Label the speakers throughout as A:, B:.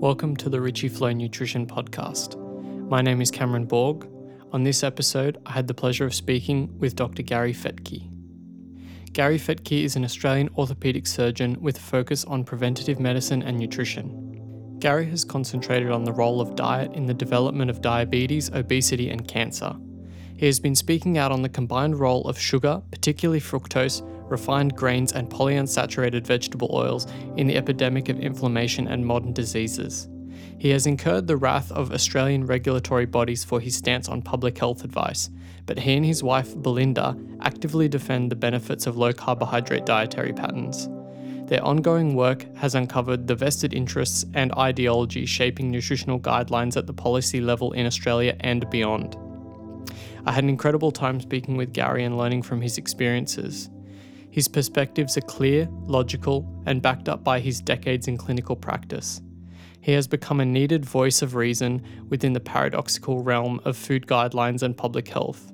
A: Welcome to the Richie Flow Nutrition Podcast. My name is Cameron Borg. On this episode, I had the pleasure of speaking with Dr. Gary Fettke. Gary Fettke is an Australian orthopaedic surgeon with a focus on preventative medicine and nutrition. Gary has concentrated on the role of diet in the development of diabetes, obesity, and cancer. He has been speaking out on the combined role of sugar, particularly fructose, refined grains, and polyunsaturated vegetable oils in the epidemic of inflammation and modern diseases. He has incurred the wrath of Australian regulatory bodies for his stance on public health advice, but he and his wife, Belinda, actively defend the benefits of low carbohydrate dietary patterns. Their ongoing work has uncovered the vested interests and ideology shaping nutritional guidelines at the policy level in Australia and beyond. I had an incredible time speaking with Gary and learning from his experiences. His perspectives are clear, logical, and backed up by his decades in clinical practice. He has become a needed voice of reason within the paradoxical realm of food guidelines and public health.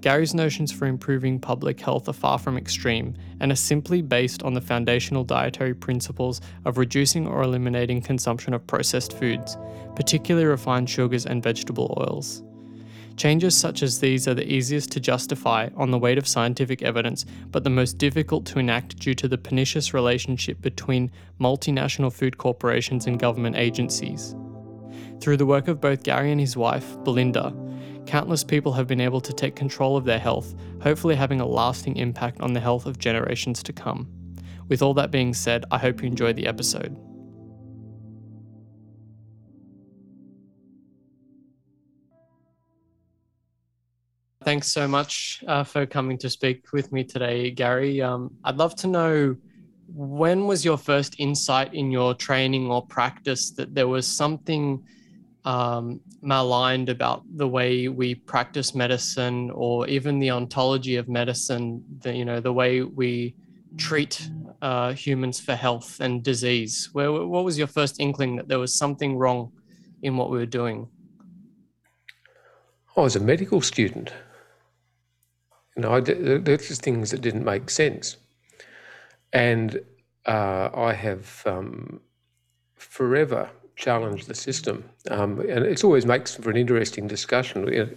A: Gary's notions for improving public health are far from extreme and are simply based on the foundational dietary principles of reducing or eliminating consumption of processed foods, particularly refined sugars and vegetable oils. Changes such as these are the easiest to justify on the weight of scientific evidence, but the most difficult to enact due to the pernicious relationship between multinational food corporations and government agencies. Through the work of both Gary and his wife, Belinda, countless people have been able to take control of their health, hopefully having a lasting impact on the health of generations to come. With all that being said, I hope you enjoy the episode. Thanks so much uh, for coming to speak with me today, Gary. Um, I'd love to know when was your first insight in your training or practice that there was something um, maligned about the way we practice medicine or even the ontology of medicine, the, you know, the way we treat uh, humans for health and disease? Where, what was your first inkling that there was something wrong in what we were doing?
B: I was a medical student. You know, there's just things that didn't make sense. And uh, I have um, forever challenged the system. Um, and it always makes for an interesting discussion. In,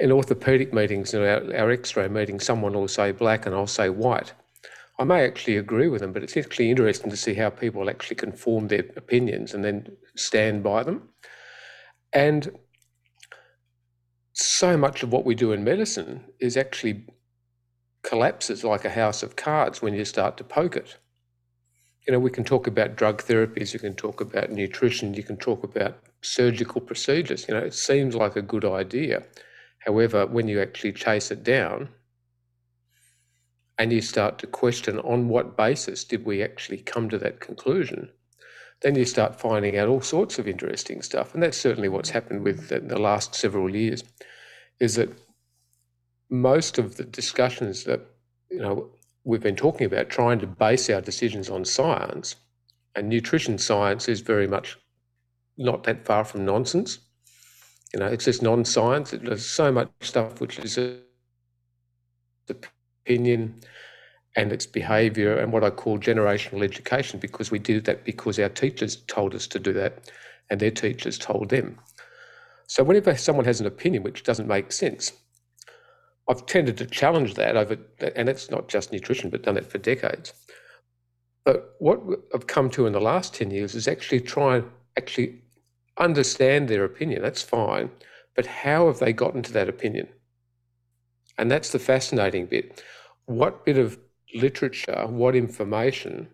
B: in orthopedic meetings, in our, our x-ray meetings, someone will say black and I'll say white. I may actually agree with them, but it's actually interesting to see how people actually can form their opinions and then stand by them. And so much of what we do in medicine is actually collapses like a house of cards when you start to poke it. You know, we can talk about drug therapies, you can talk about nutrition, you can talk about surgical procedures. You know, it seems like a good idea. However, when you actually chase it down and you start to question on what basis did we actually come to that conclusion, then you start finding out all sorts of interesting stuff. And that's certainly what's happened with the, the last several years, is that most of the discussions that you know we've been talking about, trying to base our decisions on science, and nutrition science is very much not that far from nonsense. You know, it's just non-science. There's so much stuff which is opinion and its behaviour and what I call generational education because we did that because our teachers told us to do that and their teachers told them. So whenever someone has an opinion which doesn't make sense, I've tended to challenge that over, and it's not just nutrition, but done it for decades. But what I've come to in the last 10 years is actually try and actually understand their opinion. That's fine. But how have they gotten to that opinion? And that's the fascinating bit. What bit of literature, what information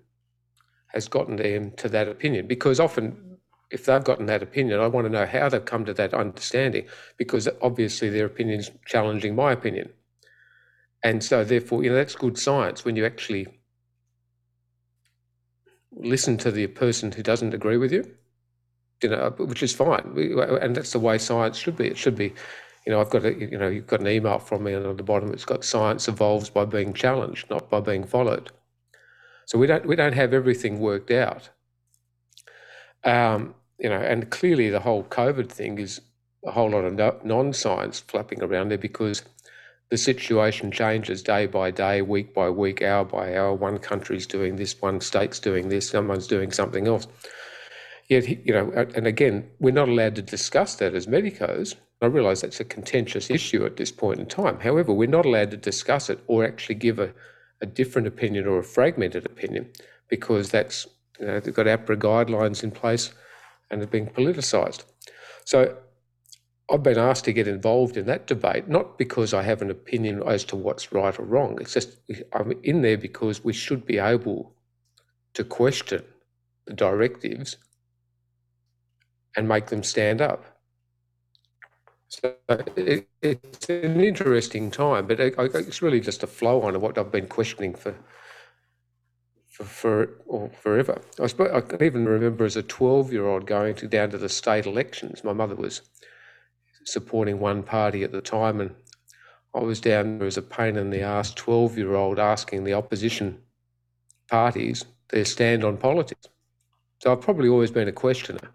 B: has gotten them to that opinion? Because often, if they've gotten that opinion, I want to know how they've come to that understanding, because obviously their opinion is challenging my opinion. And so, therefore, you know, that's good science when you actually listen to the person who doesn't agree with you, you know, which is fine. And that's the way science should be. It should be you know, I've got a, you know, you've got an email from me, and on the bottom it's got science evolves by being challenged, not by being followed. So we don't we don't have everything worked out. Um, you know, and clearly the whole COVID thing is a whole lot of non-science flapping around there because the situation changes day by day, week by week, hour by hour. One country's doing this, one state's doing this, someone's doing something else. Yet, you know, and again, we're not allowed to discuss that as medicos. I realise that's a contentious issue at this point in time. However, we're not allowed to discuss it or actually give a, a different opinion or a fragmented opinion because that's, you know, they've got AHPRA guidelines in place and they're being politicised. So I've been asked to get involved in that debate, not because I have an opinion as to what's right or wrong. It's just I'm in there because we should be able to question the directives and make them stand up. So it, it's an interesting time, but it, it's really just a flow on of what I've been questioning for for, for or forever. I suppose I can even remember as a 12 year old going to down to the state elections. My mother was supporting one party at the time, and I was down there as a pain in the ass 12 year old asking the opposition parties their stand on politics. So I've probably always been a questioner.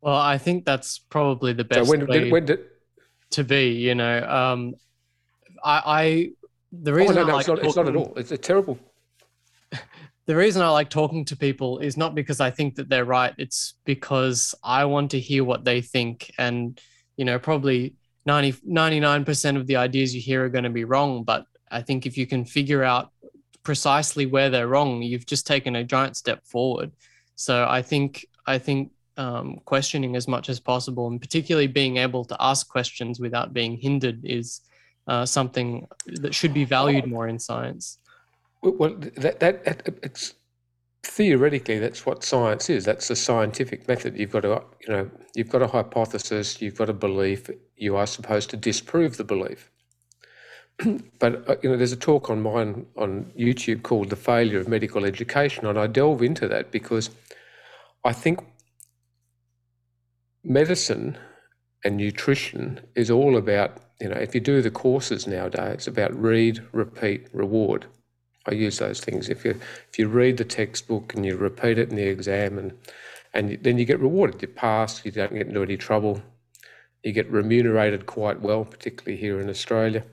A: Well, I think that's probably the best so when, way when did, to be. You know, um, I, I the reason oh, no, no, like
B: it's, not, talking, it's not at all. It's a terrible.
A: The reason I like talking to people is not because I think that they're right. It's because I want to hear what they think, and you know, probably 90, 99% of the ideas you hear are going to be wrong. But I think if you can figure out precisely where they're wrong, you've just taken a giant step forward. So I think I think um, questioning as much as possible, and particularly being able to ask questions without being hindered, is uh, something that should be valued more in science.
B: Well, that, that it's theoretically that's what science is. That's the scientific method. You've got to, you know, you've got a hypothesis, you've got a belief. You are supposed to disprove the belief. but uh, you know, there's a talk on mine on YouTube called "The Failure of Medical Education," and I delve into that because I think medicine and nutrition is all about, you know, if you do the courses nowadays, it's about read, repeat, reward. I use those things. If you if you read the textbook and you repeat it in the exam, and and then you get rewarded. You pass. You don't get into any trouble. You get remunerated quite well, particularly here in Australia.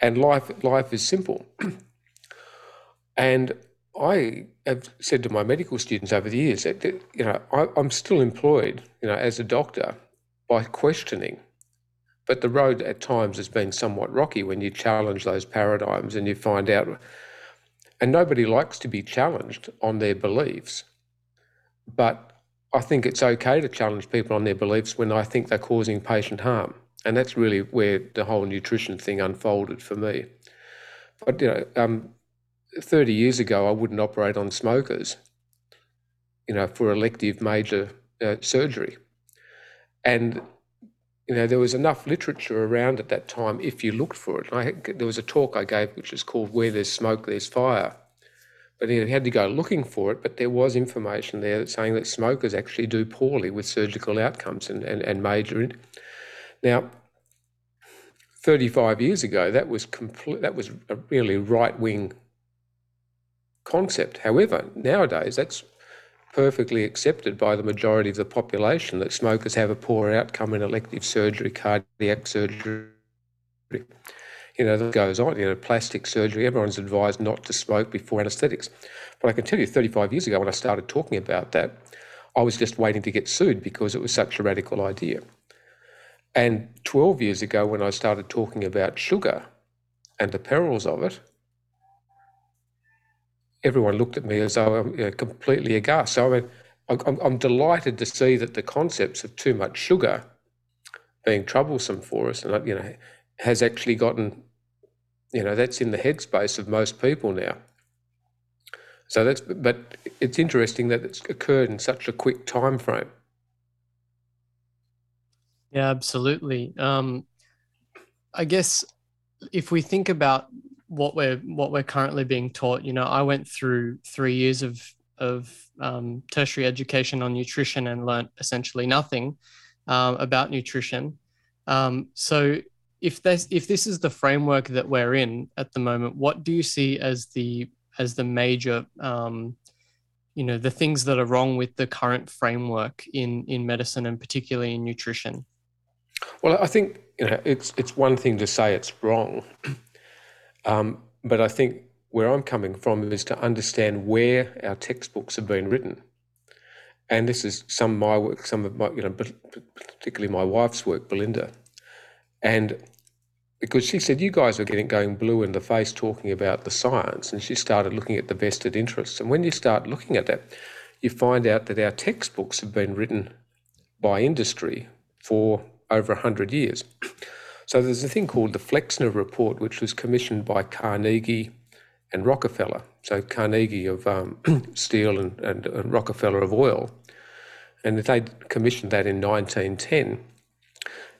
B: And life life is simple. and I have said to my medical students over the years that, you know I, I'm still employed, you know, as a doctor by questioning. But the road at times has been somewhat rocky when you challenge those paradigms and you find out. And nobody likes to be challenged on their beliefs. But I think it's okay to challenge people on their beliefs when I think they're causing patient harm. And that's really where the whole nutrition thing unfolded for me. But, you know, um, 30 years ago, I wouldn't operate on smokers, you know, for elective major uh, surgery. And, you know, there was enough literature around at that time if you looked for it. I, there was a talk I gave which was called Where There's Smoke, There's Fire. But you had to go looking for it, but there was information there saying that smokers actually do poorly with surgical outcomes and, and, and major. Now, 35 years ago, that was complete, that was a really right wing concept. However, nowadays that's perfectly accepted by the majority of the population that smokers have a poor outcome in elective surgery, cardiac surgery. You know, that goes on. You know, plastic surgery, everyone's advised not to smoke before anaesthetics. But I can tell you, 35 years ago, when I started talking about that, I was just waiting to get sued because it was such a radical idea. And 12 years ago, when I started talking about sugar and the perils of it, everyone looked at me as though I'm you know, completely aghast. So I mean, I'm, I'm delighted to see that the concepts of too much sugar being troublesome for us, and you know, has actually gotten, you know, that's in the headspace of most people now. So that's, but it's interesting that it's occurred in such a quick time frame.
A: Yeah, absolutely. Um, I guess if we think about what we're what we're currently being taught. You know, I went through three years of of um, tertiary education on nutrition and learnt essentially nothing um, about nutrition. Um, so, if this if this is the framework that we're in at the moment, what do you see as the as the major um, you know the things that are wrong with the current framework in in medicine and particularly in nutrition?
B: Well, I think you know it's it's one thing to say it's wrong, um, but I think where I'm coming from is to understand where our textbooks have been written. And this is some of my work, some of my, you know, particularly my wife's work, Belinda. And because she said, You guys are getting going blue in the face talking about the science. And she started looking at the vested interests. And when you start looking at that, you find out that our textbooks have been written by industry for over 100 years. So there's a thing called the Flexner Report, which was commissioned by Carnegie and Rockefeller. So Carnegie of um, steel and, and, and, Rockefeller of oil. And they commissioned that in 1910.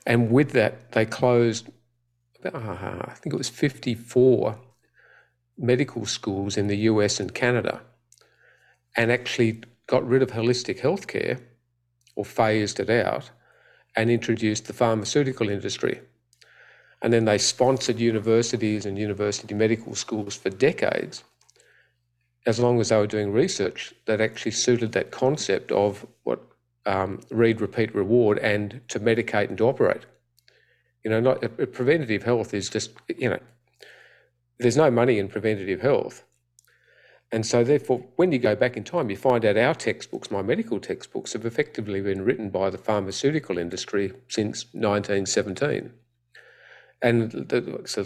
B: And with that, they closed, uh, I think it was 54 medical schools in the US and Canada and actually got rid of holistic healthcare or phased it out and introduced the pharmaceutical industry. And then they sponsored universities and university medical schools for decades, as long as they were doing research that actually suited that concept of what um, read, repeat, reward, and to medicate and to operate. You know, not, uh, preventative health is just, you know, there's no money in preventative health. And so, therefore, when you go back in time, you find out our textbooks, my medical textbooks, have effectively been written by the pharmaceutical industry since 1917 and so,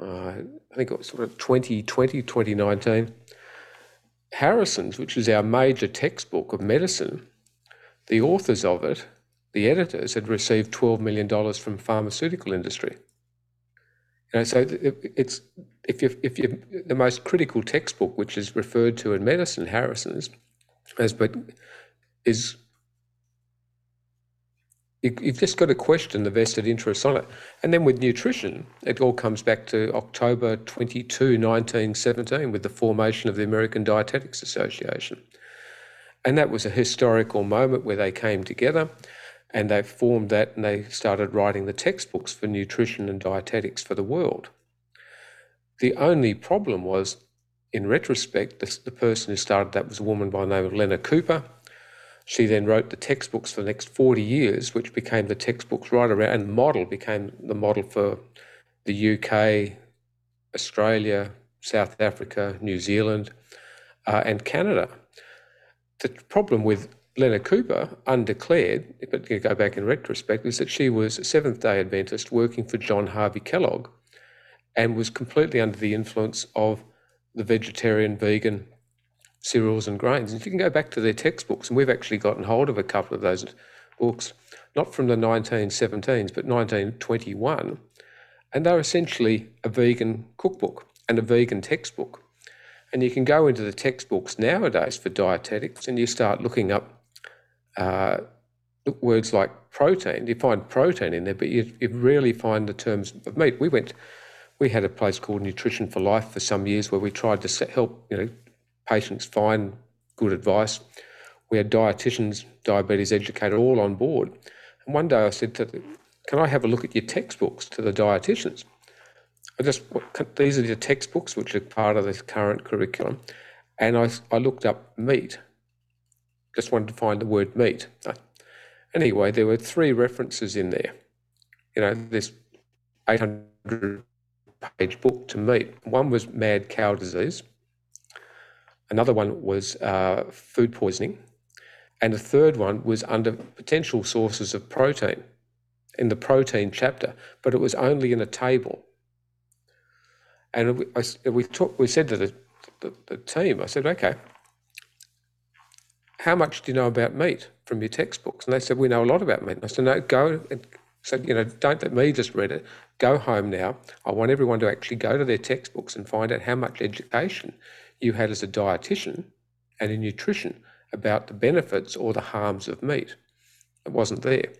B: uh, I think it was sort of 2020, 2019. Harrison's, which is our major textbook of medicine, the authors of it, the editors, had received $12 million from pharmaceutical industry. You know, so it's if you if you the most critical textbook, which is referred to in medicine, Harrison's, as but is you, have just got to question the vested interests on it. And then with nutrition, it all comes back to October 22, 1917, with the formation of the American Dietetics Association. And that was a historical moment where they came together and they formed that and they started writing the textbooks for nutrition and dietetics for the world. The only problem was, in retrospect, the, the person who started that was a woman by the name of Lenna Cooper she then wrote the textbooks for the next 40 years, which became the textbooks right around, and the model became the model for the UK, Australia, South Africa, New Zealand, uh, and Canada. The problem with Lenna Cooper, undeclared, but you go back in retrospect, is that she was a Seventh day Adventist working for John Harvey Kellogg and was completely under the influence of the vegetarian, vegan, cereals and grains. And if you can go back to their textbooks, and we've actually gotten hold of a couple of those books, not from the 1917s, but 1921, and they're essentially a vegan cookbook and a vegan textbook. And you can go into the textbooks nowadays for dietetics and you start looking up uh, words like protein. You find protein in there, but you, you rarely find the terms of meat. We went, we had a place called Nutrition for Life for some years where we tried to help you know patients find good advice. We had dietitians, diabetes educator, all on board. And one day I said to them, can I have a look at your textbooks to the dietitians? I just, these are the textbooks which are part of the current curriculum. And I, I looked up meat, just wanted to find the word meat. Anyway, there were three references in there. You know, this 800 page book to meat. One was mad cow disease, Another one was uh, food poisoning. And the third one was under potential sources of protein in the protein chapter, but it was only in a table. And we, I, we, talk, we said to the, the, the team, I said, okay, how much do you know about meat from your textbooks? And they said, we know a lot about meat. And I said, no, go and said, you know, don't let me just read it. Go home now. I want everyone to actually go to their textbooks and find out how much education you had as a dietitian and in nutrition about the benefits or the harms of meat. It wasn't there.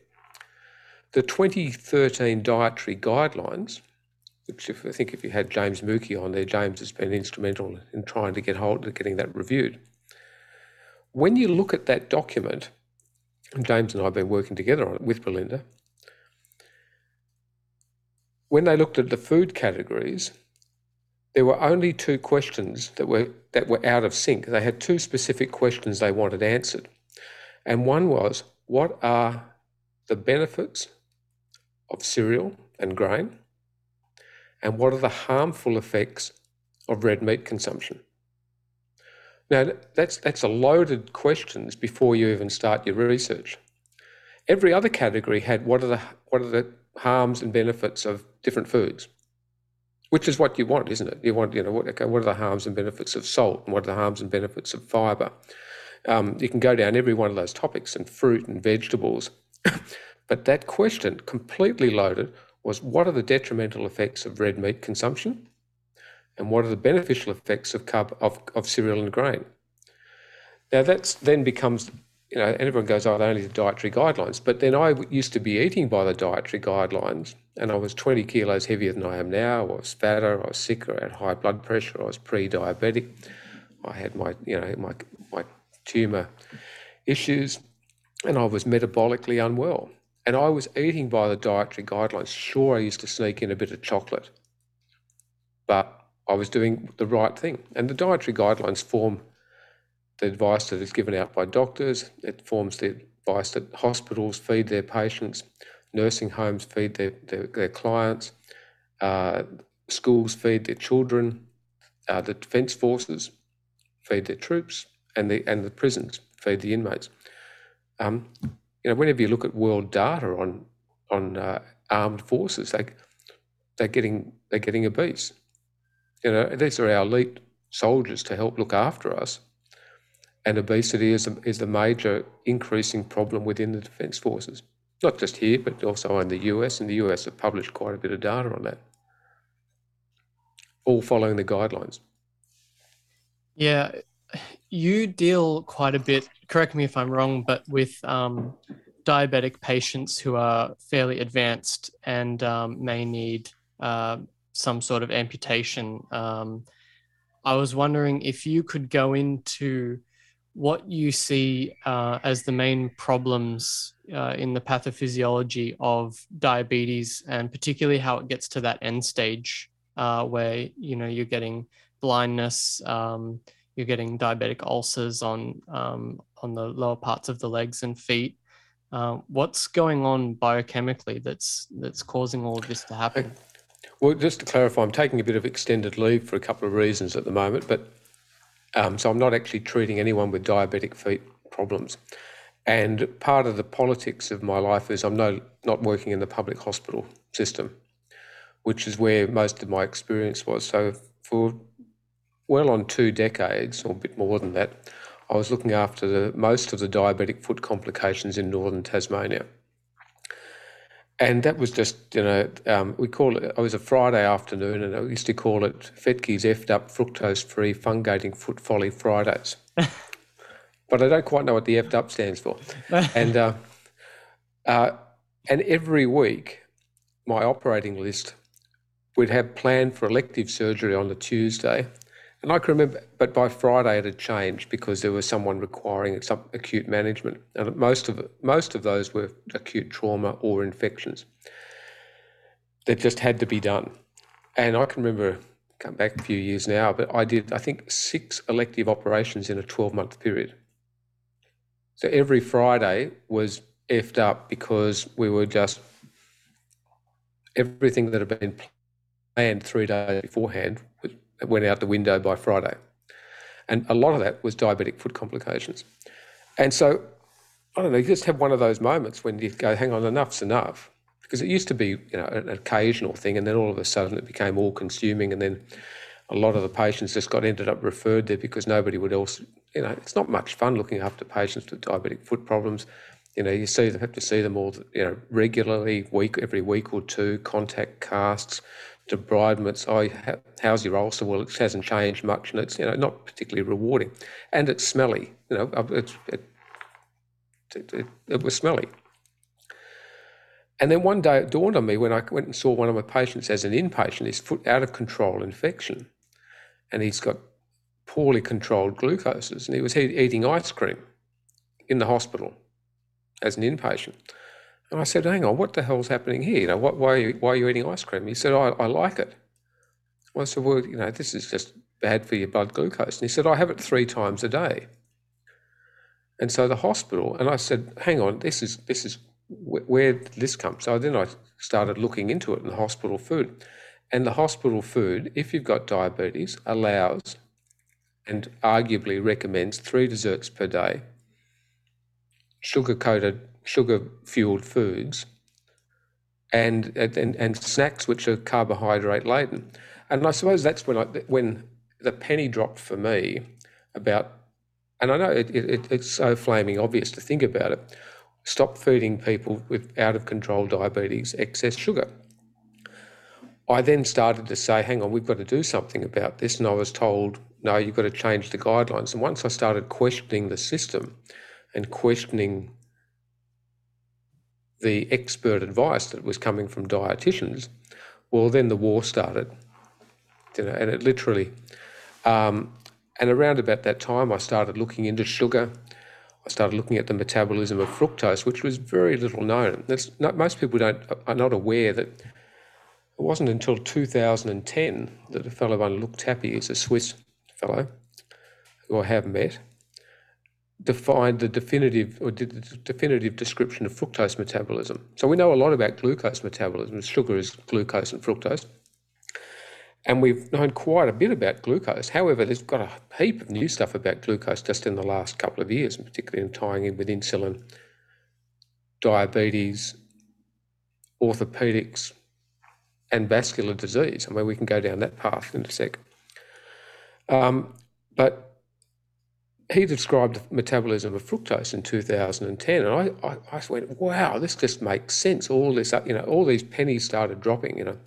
B: The 2013 dietary guidelines, which if, I think if you had James Muecke on there, James has been instrumental in trying to get hold of getting that reviewed. When you look at that document, and James and I have been working together on it with Belinda, when they looked at the food categories, there were only two questions that were that were out of sync. They had two specific questions they wanted answered. And one was, what are the benefits of cereal and grain? And what are the harmful effects of red meat consumption? Now, that's, that's a loaded questions before you even start your research. Every other category had what are the, what are the harms and benefits of different foods, which is what you want, isn't it? You want, you know, what, okay, what are the harms and benefits of salt and what are the harms and benefits of fiber? Um, you can go down every one of those topics and fruit and vegetables. but that question, completely loaded, was what are the detrimental effects of red meat consumption? And what are the beneficial effects of, carb, of, of cereal and grain? Now, that then becomes, you know, everyone goes, oh, only the dietary guidelines. But then I used to be eating by the dietary guidelines, and I was 20 kilos heavier than I am now. I was fatter, I was sicker, I had high blood pressure, I was pre diabetic. I had my, you know, my, my tumour issues, and I was metabolically unwell. And I was eating by the dietary guidelines. Sure, I used to sneak in a bit of chocolate, but I was doing the right thing. And the dietary guidelines form the advice that is given out by doctors, it forms the advice that hospitals feed their patients, nursing homes feed their, their, their clients, uh, schools feed their children, uh, the defence forces feed their troops, and the and the prisons feed the inmates. Um, you know, whenever you look at world data on on uh, armed forces, they they're getting they're getting obese. You know, these are our elite soldiers to help look after us, and obesity is a, is a major increasing problem within the defence forces. Not just here, but also in the US. And the US have published quite a bit of data on that, all following the guidelines.
A: Yeah, you deal quite a bit, correct me if I'm wrong, but with um, diabetic patients who are fairly advanced and um, may need uh, some sort of amputation. Um, I was wondering if you could go into what you see uh, as the main problems uh, in the pathophysiology of diabetes, and particularly how it gets to that end stage uh, where you know you're getting blindness. Um, you're getting diabetic ulcers on um, on the lower parts of the legs and feet. Uh, what's going on biochemically that's that's causing all of this to happen?
B: Well, just to clarify, I'm taking a bit of extended leave for a couple of reasons at the moment, but um, so I'm not actually treating anyone with diabetic feet problems. And part of the politics of my life is I'm no, not working in the public hospital system, which is where most of my experience was. So for well on two decades, or a bit more than that, I was looking after the, most of the diabetic foot complications in northern Tasmania. And that was just, you know, um, we call it, it was a Friday afternoon, and I used to call it Fettke's effed up fructose free fungating foot folly Fridays. but I don't quite know what the effed up stands for. and, uh, uh, and every week, my operating list we'd have planned for elective surgery on the Tuesday and I can remember, but by Friday it had changed because there was someone requiring some acute management, and most of most of those were acute trauma or infections that just had to be done. And I can remember, come back a few years now, but I did I think six elective operations in a twelve month period. So every Friday was effed up because we were just everything that had been planned three days beforehand went out the window by Friday. And a lot of that was diabetic foot complications. And so, I don't know, you just have one of those moments when you go, hang on, enough's enough. Because it used to be, you know, an occasional thing, and then all of a sudden it became all consuming, and then a lot of the patients just got ended up referred there because nobody would else, you know, it's not much fun looking after patients with diabetic foot problems. You know, you see them, have to see them all, you know, regularly, week every week or two, contact casts, debridements, oh, how's your ulcer? Well, it hasn't changed much, and it's you know not particularly rewarding, and it's smelly. You know, it, it, it, it was smelly. And then one day it dawned on me when I went and saw one of my patients as an inpatient, his foot out of control infection, and he's got poorly controlled glucoses, and he was eating ice cream in the hospital as an inpatient. And I said, hang on, what the hell's happening here? You know, what, why, are you, why are you eating ice cream? He said, I, I like it. I said, well, you know, this is just bad for your blood glucose. And he said, I have it three times a day. And so the hospital, and I said, hang on, this is, this is, where did this come? So then I started looking into it in the hospital food. And the hospital food, if you've got diabetes, allows and arguably recommends three desserts per day, sugar coated, sugar fueled foods, and, and, and snacks which are carbohydrate laden. And I suppose that's when, I, when the penny dropped for me about, and I know it, it, it's so flaming obvious to think about it, stop feeding people with out of control diabetes excess sugar. I then started to say, hang on, we've got to do something about this. And I was told, no, you've got to change the guidelines. And once I started questioning the system and questioning the expert advice that was coming from dietitians, well, then the war started. You know, and it literally, um, and around about that time, I started looking into sugar. I started looking at the metabolism of fructose, which was very little known. Not, most people don't are not aware that it wasn't until 2010 that a fellow by Luc Tappy, is a Swiss fellow who I have met, defined the definitive or the definitive description of fructose metabolism. So we know a lot about glucose metabolism. Sugar is glucose and fructose. And we've known quite a bit about glucose. However, there's got a heap of new stuff about glucose just in the last couple of years, particularly in tying in with insulin, diabetes, orthopedics, and vascular disease. I mean, we can go down that path in a sec. Um, but he described the metabolism of fructose in 2010, and I, I, I, went, "Wow, this just makes sense." All this, you know, all these pennies started dropping, you know.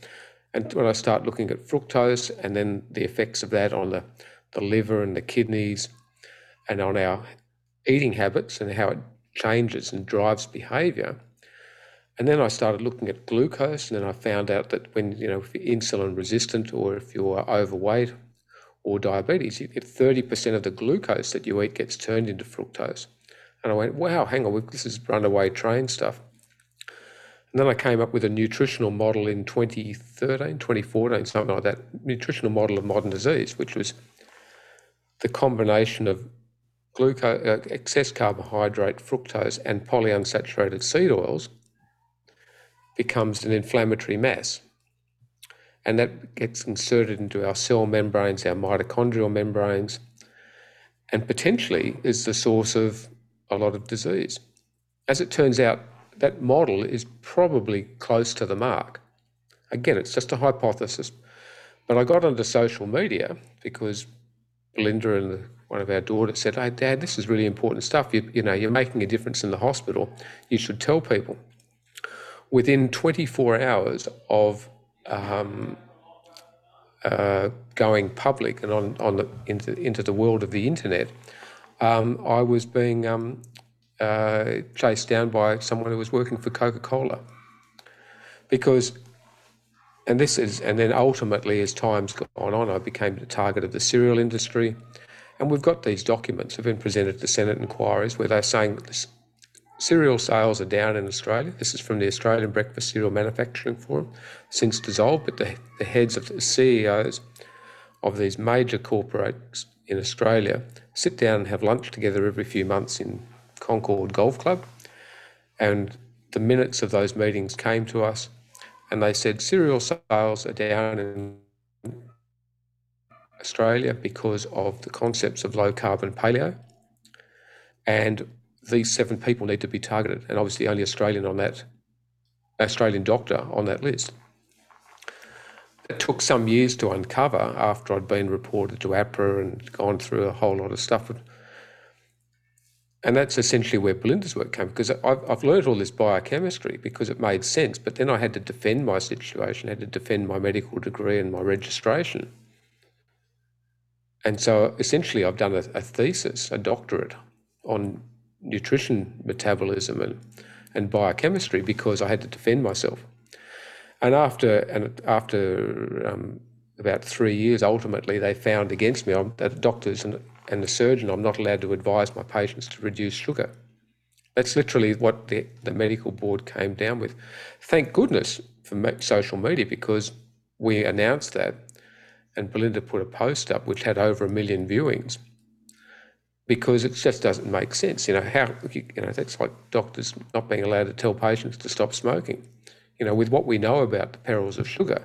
B: And when I start looking at fructose and then the effects of that on the, the liver and the kidneys, and on our eating habits and how it changes and drives behaviour, and then I started looking at glucose, and then I found out that when, you know, if you're insulin resistant or if you're overweight or diabetes, get 30% of the glucose that you eat gets turned into fructose. And I went, wow, hang on, this is runaway train stuff. And then I came up with a nutritional model in 2013, 2014, something like that, nutritional model of modern disease, which was the combination of glucose, uh, excess carbohydrate, fructose, and polyunsaturated seed oils – becomes an inflammatory mass. And that gets inserted into our cell membranes, our mitochondrial membranes, and potentially is the source of a lot of disease. As it turns out, that model is probably close to the mark. Again, it's just a hypothesis. But I got onto social media because Belinda and one of our daughters said, Hey, Dad, this is really important stuff. You, you know, you're making a difference in the hospital. You should tell people within 24 hours of um, uh, going public and on, on the, into, into the world of the internet, um, I was being um, uh, chased down by someone who was working for Coca Cola. Because, and this is, and then ultimately, as time's gone on, I became the target of the cereal industry. And we've got these documents have been presented to Senate inquiries where they're saying Cereal sales are down in Australia. This is from the Australian Breakfast Cereal Manufacturing Forum, since dissolved, but the, the heads of the CEOs of these major corporates in Australia sit down and have lunch together every few months in Concord Golf Club. And the minutes of those meetings came to us, and they said cereal sales are down in Australia because of the concepts of low carbon paleo. And these seven people need to be targeted, and obviously only Australian on that Australian doctor on that list. It took some years to uncover after I'd been reported to AHPRA and gone through a whole lot of stuff. And that's essentially where Belinda's work came because I've, I've learned all this biochemistry because it made sense, but then I had to defend my situation, I had to defend my medical degree and my registration. And so essentially, I've done a, a thesis, a doctorate on nutrition metabolism and, and biochemistry because I had to defend myself. And after and after um, about three years, ultimately they found against me that doctors and, and the surgeon I'm not allowed to advise my patients to reduce sugar. That's literally what the, the medical board came down with. Thank goodness for social media because we announced that, and Belinda put a post up which had over a million viewings because it just doesn't make sense. You know, how, you know, that's like doctors not being allowed to tell patients to stop smoking. You know, with what we know about the perils of sugar.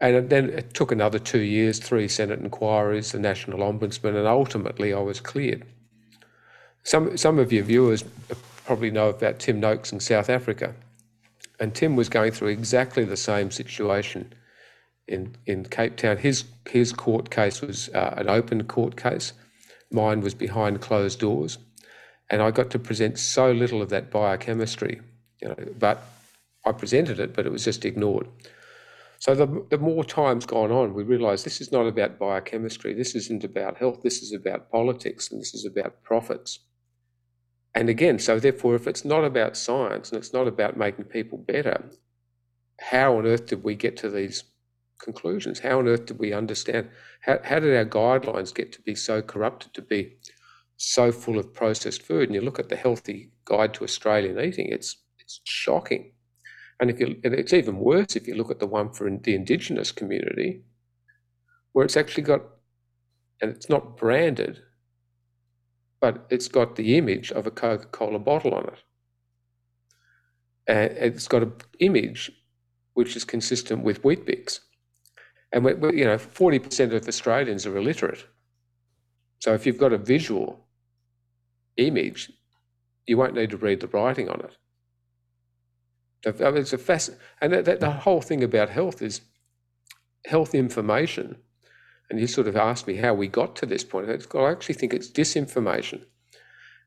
B: And then it took another two years, three Senate inquiries, the National Ombudsman, and ultimately I was cleared. Some, some of your viewers probably know about Tim Noakes in South Africa. And Tim was going through exactly the same situation in, in Cape Town. His, his court case was uh, an open court case, mine was behind closed doors. And I got to present so little of that biochemistry, you know, but I presented it, but it was just ignored. So the, the more time's gone on, we realise this is not about biochemistry. This isn't about health. This is about politics, and this is about profits. And again, so therefore, if it's not about science and it's not about making people better, how on earth did we get to these conclusions? How on earth did we understand? How, how did our guidelines get to be so corrupted, to be so full of processed food? And you look at the Healthy Guide to Australian Eating, it's, it's shocking. And if you, and it's even worse if you look at the one for the Indigenous community, where it's actually got, and it's not branded, but it's got the image of a Coca Cola bottle on it. And it's got an image which is consistent with Weet-Bix. And we, you know, 40% of Australians are illiterate. So if you've got a visual image, you won't need to read the writing on it. It's a fasc- and that, that, the whole thing about health is health information. And you sort of asked me how we got to this point. I actually think it's disinformation.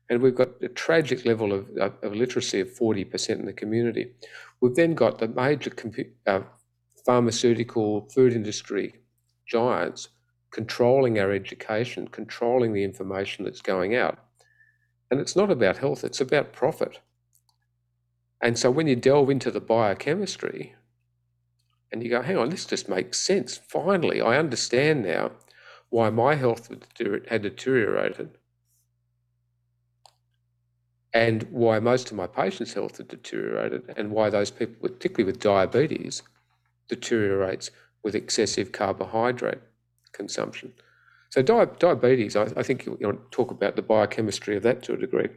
B: And we've got a tragic level of, of, of literacy of 40% in the community. We've then got the major compu- uh, pharmaceutical food industry giants controlling our education, controlling the information that's going out. And it's not about health, it's about profit. And so when you delve into the biochemistry and you go, hang on, this just makes sense. Finally, I understand now why my health had deteriorated and why most of my patients' health had deteriorated and why those people, particularly with diabetes, deteriorates with excessive carbohydrate consumption. So di- diabetes, I, I think you want to talk about the biochemistry of that to a degree.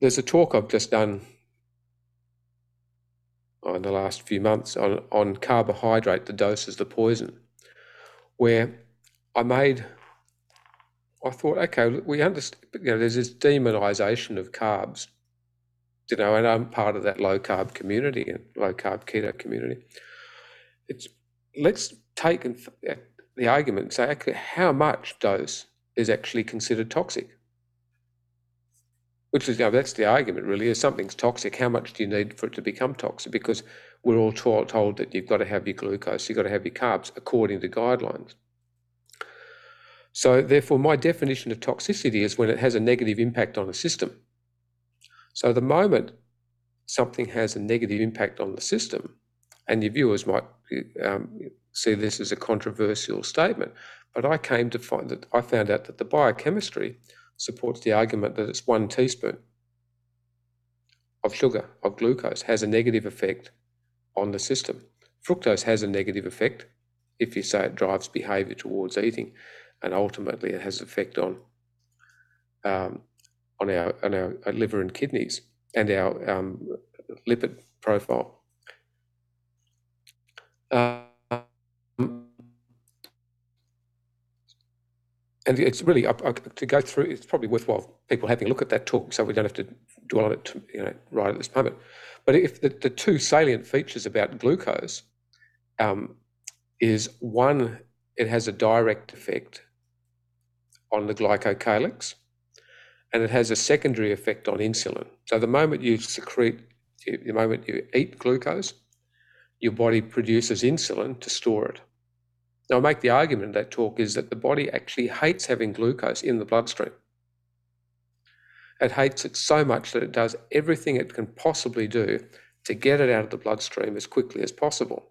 B: There's a talk I've just done oh, in the last few months on, on carbohydrate, the dose is the poison, where I made, I thought, okay, we understand, you know, there's this demonization of carbs, you know, and I'm part of that low carb community and low carb keto community. It's, let's take uh, the argument and say, okay, how much dose is actually considered toxic? which is, you know, that's the argument really, is something's toxic, how much do you need for it to become toxic? Because we're all told, told that you've got to have your glucose, you've got to have your carbs according to guidelines. So therefore, my definition of toxicity is when it has a negative impact on the system. So the moment something has a negative impact on the system, and your viewers might um, see this as a controversial statement, but I came to find that I found out that the biochemistry supports the argument that it's one teaspoon of sugar, of glucose, has a negative effect on the system. Fructose has a negative effect if you say it drives behavior towards eating, and ultimately it has effect on um, on our on our liver and kidneys and our um, lipid profile. Uh, and it's really up, up, to go through. It's probably worthwhile people having a look at that talk, so we don't have to dwell on it, you know, right at this moment. But if the, the two salient features about glucose um, is one, it has a direct effect on the glycocalyx, and it has a secondary effect on insulin. So the moment you secrete, the moment you eat glucose, your body produces insulin to store it. Now, I make the argument in that talk is that the body actually hates having glucose in the bloodstream. It hates it so much that it does everything it can possibly do to get it out of the bloodstream as quickly as possible.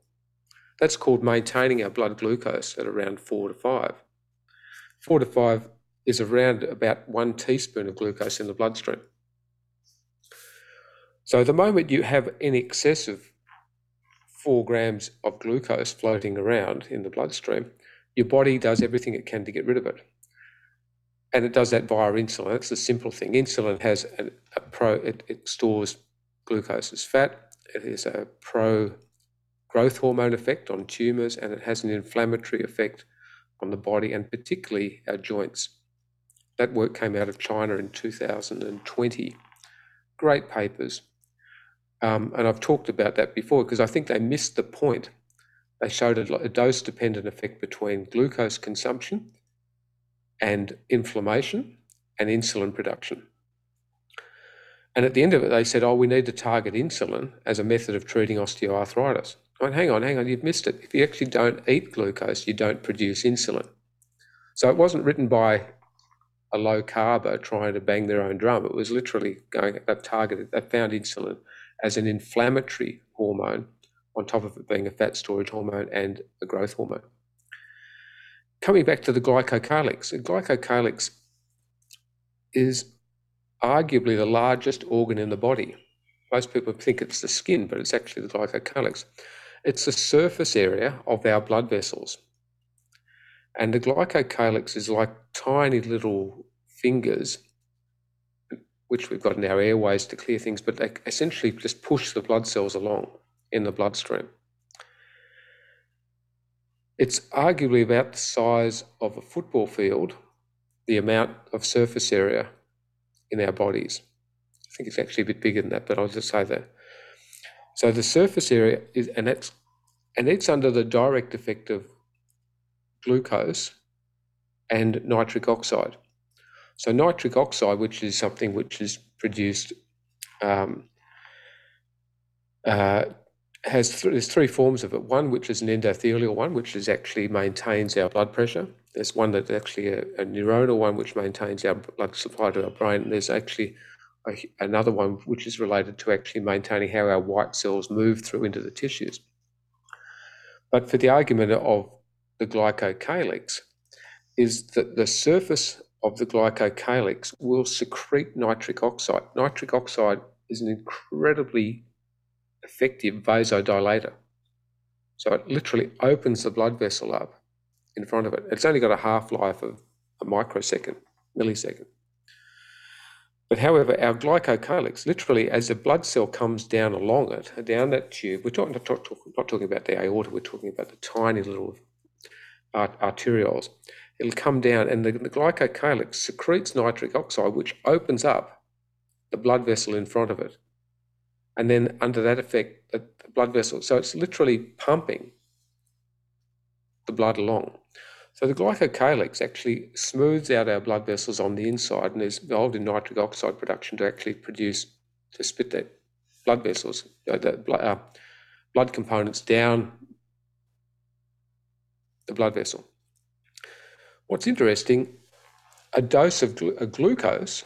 B: That's called maintaining our blood glucose at around four to five. Four to five is around about one teaspoon of glucose in the bloodstream. So the moment you have in excess of four grams of glucose floating around in the bloodstream, your body does everything it can to get rid of it. And it does that via insulin. That's the simple thing. Insulin has a, a pro, it, it, stores glucose as fat. It is a pro growth hormone effect on tumors and it has an inflammatory effect on the body and particularly our joints. That work came out of China in 2020. Great papers. Um, and I've talked about that before because I think they missed the point. They showed a, a dose dependent effect between glucose consumption and inflammation and insulin production. And at the end of it, they said, oh, we need to target insulin as a method of treating osteoarthritis. I went, hang on, hang on, you've missed it. If you actually don't eat glucose, you don't produce insulin. So it wasn't written by a low carber trying to bang their own drum. It was literally going, they've targeted, they found insulin as an inflammatory hormone on top of it being a fat storage hormone and a growth hormone. Coming back to the glycocalyx, the glycocalyx is arguably the largest organ in the body. Most people think it's the skin, but it's actually the glycocalyx. It's the surface area of our blood vessels. And the glycocalyx is like tiny little fingers, which we've got in our airways to clear things, but they essentially just push the blood cells along in the bloodstream. It's arguably about the size of a football field, the amount of surface area in our bodies. I think it's actually a bit bigger than that, but I'll just say that. So the surface area is, and that's, and it's under the direct effect of glucose and nitric oxide. So nitric oxide, which is something which is produced, um, uh, has th- there's three forms of it. One which is an endothelial one, which is actually maintains our blood pressure. There's one that's actually a, a neuronal one, which maintains our blood supply to our brain. And there's actually a, another one which is related to actually maintaining how our white cells move through into the tissues. But for the argument of the glycocalyx, is that the surface of the glycocalyx will secrete nitric oxide. Nitric oxide is an incredibly effective vasodilator. So it literally opens the blood vessel up in front of it. It's only got a half life of a microsecond, millisecond. But however, our glycocalyx, literally, as the blood cell comes down along it, down that tube, we're talking, not, talk, not talking about the aorta, we're talking about the tiny little arterioles. It'll come down, and the, the glycocalyx secretes nitric oxide, which opens up the blood vessel in front of it. And then, under that effect, the, the blood vessel, so it's literally pumping the blood along. So the glycocalyx actually smooths out our blood vessels on the inside and is involved in nitric oxide production to actually produce, to spit that blood vessels, uh, the blood, uh, blood components down the blood vessel. What's interesting, a dose of a glucose,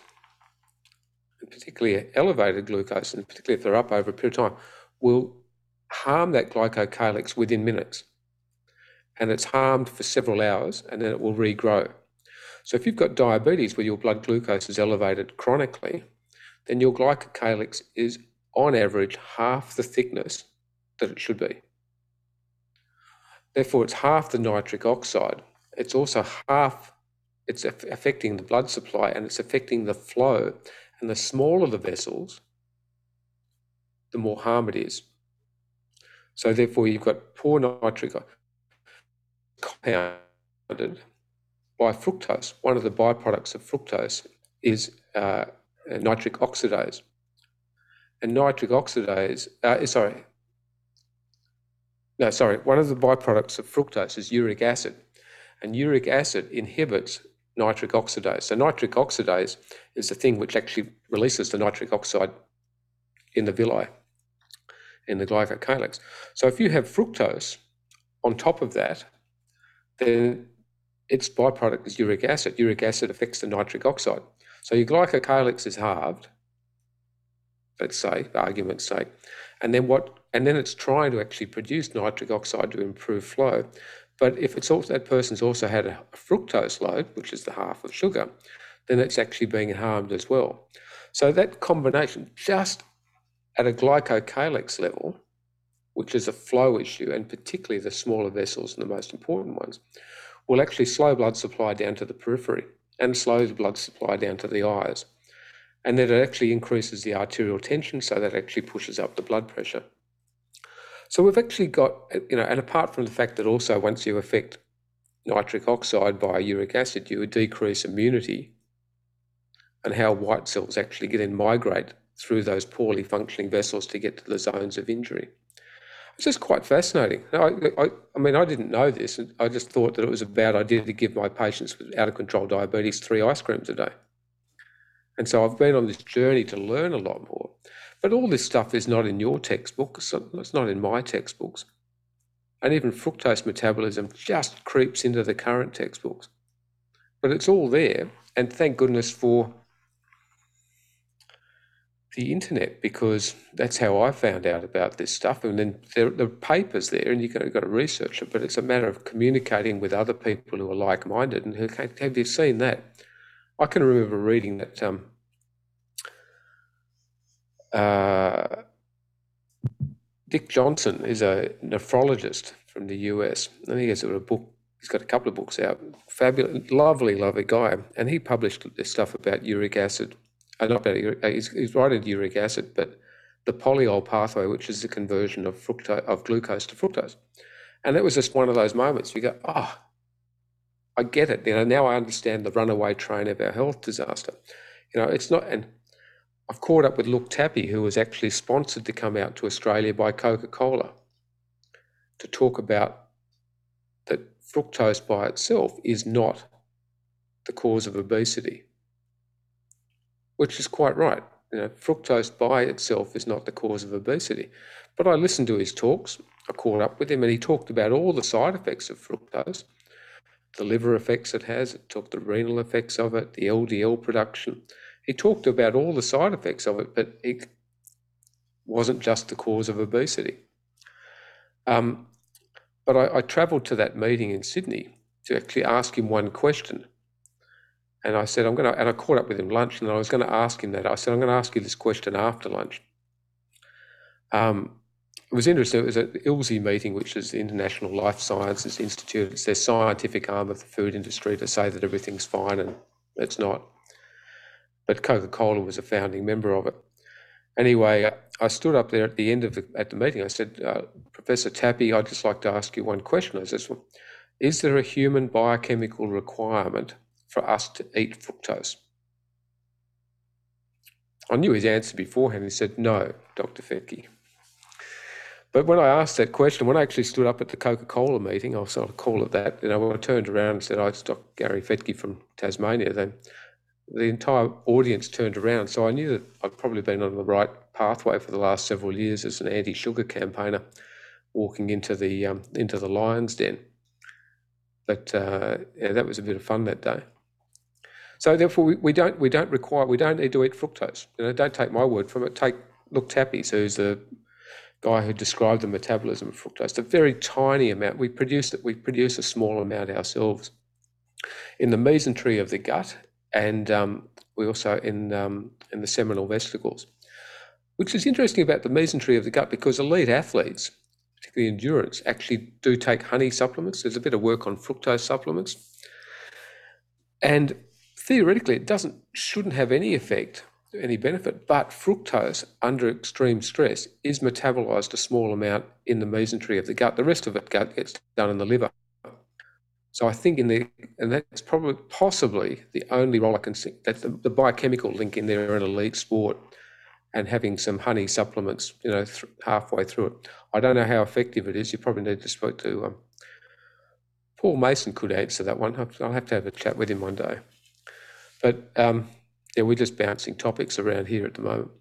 B: particularly elevated glucose, and particularly if they're up over a period of time, will harm that glycocalyx within minutes and it's harmed for several hours and then it will regrow. So if you've got diabetes where your blood glucose is elevated chronically, then your glycocalyx is on average half the thickness that it should be. Therefore, it's half the nitric oxide. It's also half, it's affecting the blood supply and it's affecting the flow. And the smaller the vessels, the more harm it is. So, therefore, you've got poor nitric compounded by fructose. One of the byproducts of fructose is uh, nitric oxidase. And nitric oxidase, uh, sorry, no, sorry, one of the byproducts of fructose is uric acid. And uric acid inhibits nitric oxidase. So, nitric oxidase is the thing which actually releases the nitric oxide in the villi, in the glycocalyx. So, if you have fructose on top of that, then its byproduct is uric acid. Uric acid affects the nitric oxide. So your glycocalyx is halved, let's say, for argument's sake, and then what? And then it's trying to actually produce nitric oxide to improve flow. But if it's also that person's also had a fructose load, which is the half of sugar, then it's actually being harmed as well. So that combination, just at a glycocalyx level, which is a flow issue, and particularly the smaller vessels and the most important ones, will actually slow blood supply down to the periphery and slow the blood supply down to the eyes. And then it actually increases the arterial tension, so that actually pushes up the blood pressure. So we've actually got, you know, and apart from the fact that also once you affect nitric oxide by uric acid, you would decrease immunity and how white cells actually get and migrate through those poorly functioning vessels to get to the zones of injury. It's just quite fascinating. I, I, I, mean, I didn't know this. I just thought that it was a bad idea to give my patients with out of control diabetes three ice creams a day. And so I've been on this journey to learn a lot more. But all this stuff is not in your textbook, it's not in my textbooks. And even fructose metabolism just creeps into the current textbooks. But it's all there. And thank goodness for the internet because that's how I found out about this stuff. And then there, are papers there, and you've got, got to research it. But it's a matter of communicating with other people who are like-minded. And who, have you seen that? I can remember reading that um, uh, Dick Johnson is a nephrologist from the US. Think he has a book. He's got a couple of books out. Fabulous, lovely, lovely guy, and he published this stuff about uric acid uh, not about uric, uh, he's, he's writing uric acid, but the polyol pathway, which is the conversion of fructose of glucose to fructose. And that was just one of those moments you go, oh, I get it. You know, now I understand the runaway train of our health disaster. You know, it's not, and I've caught up with Luc Tappy, who was actually sponsored to come out to Australia by Coca Cola to talk about that fructose by itself is not the cause of obesity which is quite right. You know, fructose by itself is not the cause of obesity. But I listened to his talks, I caught up with him, and he talked about all the side effects of fructose, the liver effects it has, it talked the renal effects of it, the LDL production. He talked about all the side effects of it, but it wasn't just the cause of obesity. Um, but I, I travelled to that meeting in Sydney to actually ask him one question and I said, I'm going to, and I caught up with him lunch and I was going to ask him that. I said, I'm going to ask you this question after lunch. Um, it was interesting. It was an ILSI meeting, which is the International Life Sciences Institute. It's their scientific arm of the food industry to say that everything's fine, and it's not. But Coca Cola was a founding member of it. Anyway, I stood up there at the end of the, at the meeting. I said, uh, Professor Tappy, I'd just like to ask you one question. I said, Is there a human biochemical requirement for us to eat fructose? I knew his answer beforehand. He said, No, Dr. Fettke. But when I asked that question, when I actually stood up at the Coca Cola meeting, I'll sort of call it that, you know, when I turned around and said, I it's Dr. Gary Fettke from Tasmania, then the entire audience turned around. So I knew that I'd probably been on the right pathway for the last several years as an anti sugar campaigner, walking into the, um, into the lion's den. But uh, yeah, that was a bit of fun that day. So therefore, we, we don't we don't require we don't need to eat fructose. You know, don't take my word from it. Take Luc Tappy's, who's the guy who described the metabolism of fructose. A very tiny amount. We produce it. We produce a small amount ourselves in the mesentery of the gut, and um, we also in um, in the seminal vesicles. Which is interesting about the mesentery of the gut because elite athletes, particularly endurance, actually do take honey supplements. There's a bit of work on fructose supplements. And theoretically, it doesn't shouldn't have any effect, any benefit. But fructose under extreme stress is metabolized a small amount in the mesentery of the gut. The rest of it gets done in the liver. So I think in the and that's probably possibly the only role I can see that the, the biochemical link in there in elite sport and having some honey supplements, you know, th- halfway through it. I don't know how effective it is. You probably need to speak to um, Paul Mason could answer that one. I'll have to have a chat with him one day. But um, yeah, we're just bouncing topics around here at the moment.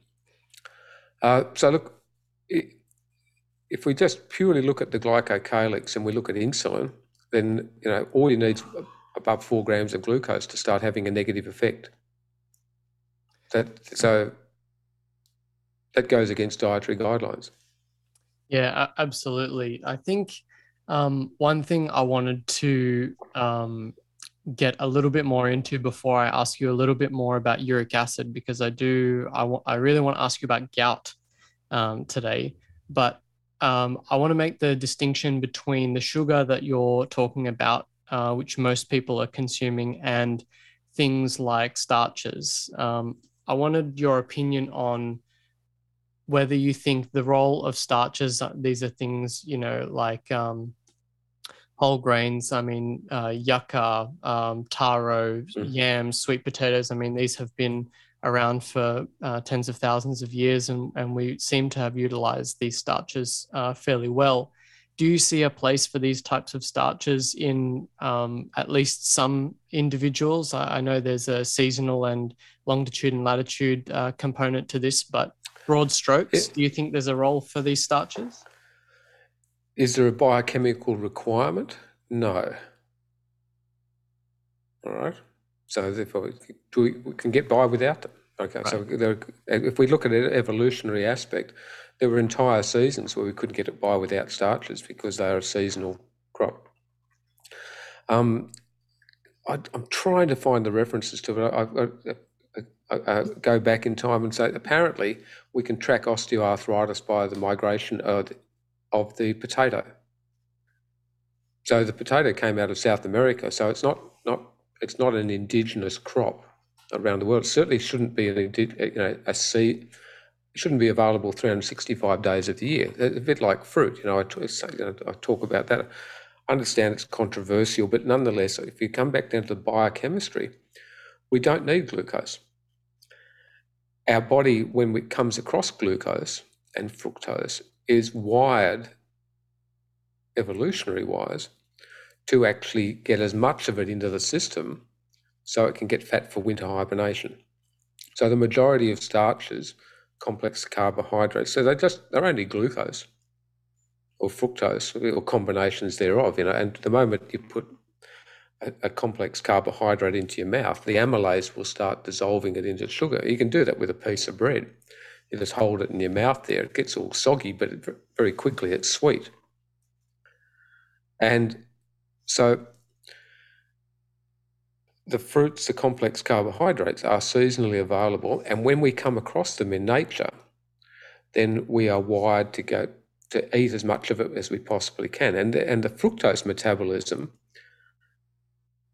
B: Uh, so look, if we just purely look at the glycocalyx and we look at insulin, then you know all you need is above four grams of glucose to start having a negative effect. That so that goes against dietary guidelines.
A: Yeah, absolutely. I think um, one thing I wanted to um, get a little bit more into before I ask you a little bit more about uric acid because I do I, w- I really want to ask you about gout um, today, but um, I want to make the distinction between the sugar that you're talking about, uh, which most people are consuming, and things like starches. Um, I wanted your opinion on whether you think the role of starches, uh, these are things, you know, like um, whole grains, I mean, uh, yucca, um, taro, mm. yams, sweet potatoes, I mean, these have been around for uh, tens of thousands of years, and, and we seem to have utilized these starches uh, fairly well. Do you see a place for these types of starches in um, at least some individuals? I, I, know there's a seasonal and longitude and latitude uh, component to this, but broad strokes, do you think there's a role for these starches?
B: Is there a biochemical requirement? No. All right. So therefore, we, we can get by without them. Okay. Right. So there, if we look at an evolutionary aspect, there were entire seasons where we couldn't get it by without starches because they are a seasonal crop. Um, I, am trying to find the references to it. I, I, uh, go back in time and say apparently we can track osteoarthritis by the migration of, of the potato. So the potato came out of South America, so it's not not it's not an indigenous crop around the world. It certainly shouldn't be an you know a seed. It shouldn't be available 365 days of the year. It's a bit like fruit. You know, I, I talk about that. I understand it's controversial, but nonetheless, if you come back down to the biochemistry, we don't need glucose our body, when it comes across glucose and fructose, is wired, evolutionary wise, to actually get as much of it into the system so it can get fat for winter hibernation. So the majority of starches, complex carbohydrates, so they just they're only glucose or fructose or combinations thereof. You know, and the moment you put a, a, complex carbohydrate into your mouth, the amylase will start dissolving it into sugar. You can do that with a piece of bread. You just hold it in your mouth there. It gets all soggy, but very quickly it's sweet. And so the fruits, the complex carbohydrates, are seasonally available. And when we come across them in nature, then we are wired to go to eat as much of it as we possibly can. And the, and the fructose metabolism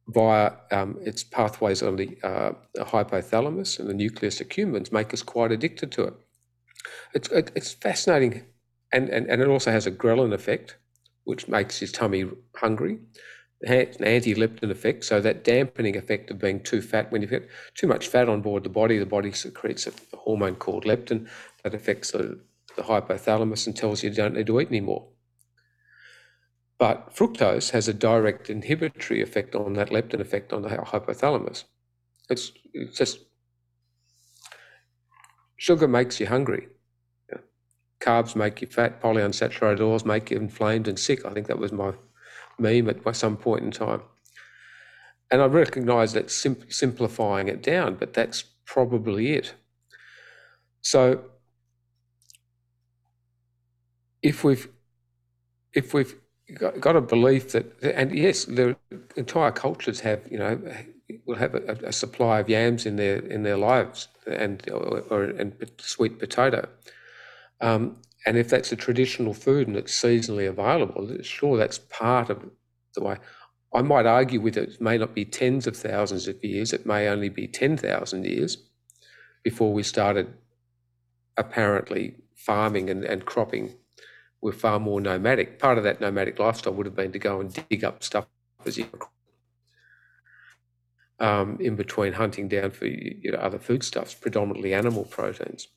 B: via um, its pathways on the, uh, hypothalamus and the nucleus accumbens make us quite addicted to it. It's, it, it's fascinating. And, and, and it also has a ghrelin effect, which makes your tummy hungry. An anti-leptin effect, so that dampening effect of being too fat. When you've got too much fat on board the body, the body secretes a hormone called leptin that affects the, the hypothalamus and tells you you don't need to eat anymore. But fructose has a direct inhibitory effect on that leptin effect on the hypothalamus. It's, it's just sugar makes you hungry. Carbs make you fat. Polyunsaturated oils make you inflamed and sick. I think that was my meme at some point in time. And I recognise that sim- simplifying it down, but that's probably it. So if we've if we've got, got a belief that, and yes, the entire cultures have, you know, will have a, a supply of yams in their in their lives, and or, or and sweet potato. Um, and if that's a traditional food and it's seasonally available, sure, that's part of the way. I might argue with it, it may not be tens of thousands of years, it may only be 10,000 years before we started apparently farming and, and cropping were far more nomadic. Part of that nomadic lifestyle would have been to go and dig up stuff as you um, in between hunting down for you know, other foodstuffs, predominantly animal proteins.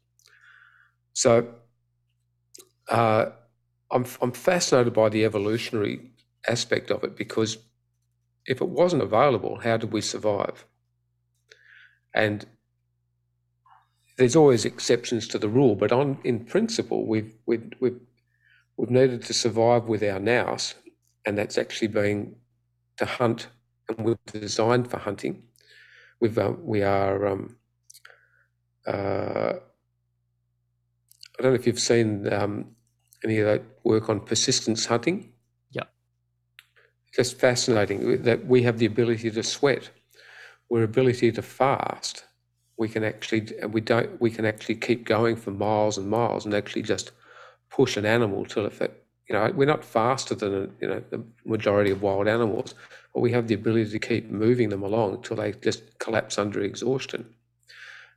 B: So uh, I'm, I'm fascinated by the evolutionary aspect of it because if it wasn't available, how did we survive? And there's always exceptions to the rule, but on in principle, we've we've, we've we've needed to survive with our nous, and that's actually been to hunt, and we're designed for hunting. We've uh, we are. Um, uh, I don't know if you've seen um, any of that work on persistence hunting.
A: Yeah,
B: just fascinating that we have the ability to sweat, we're ability to fast. We can actually we don't we can actually keep going for miles and miles and actually just push an animal till if it, you know, we're not faster than, you know, the majority of wild animals, but we have the ability to keep moving them along until they just collapse under exhaustion.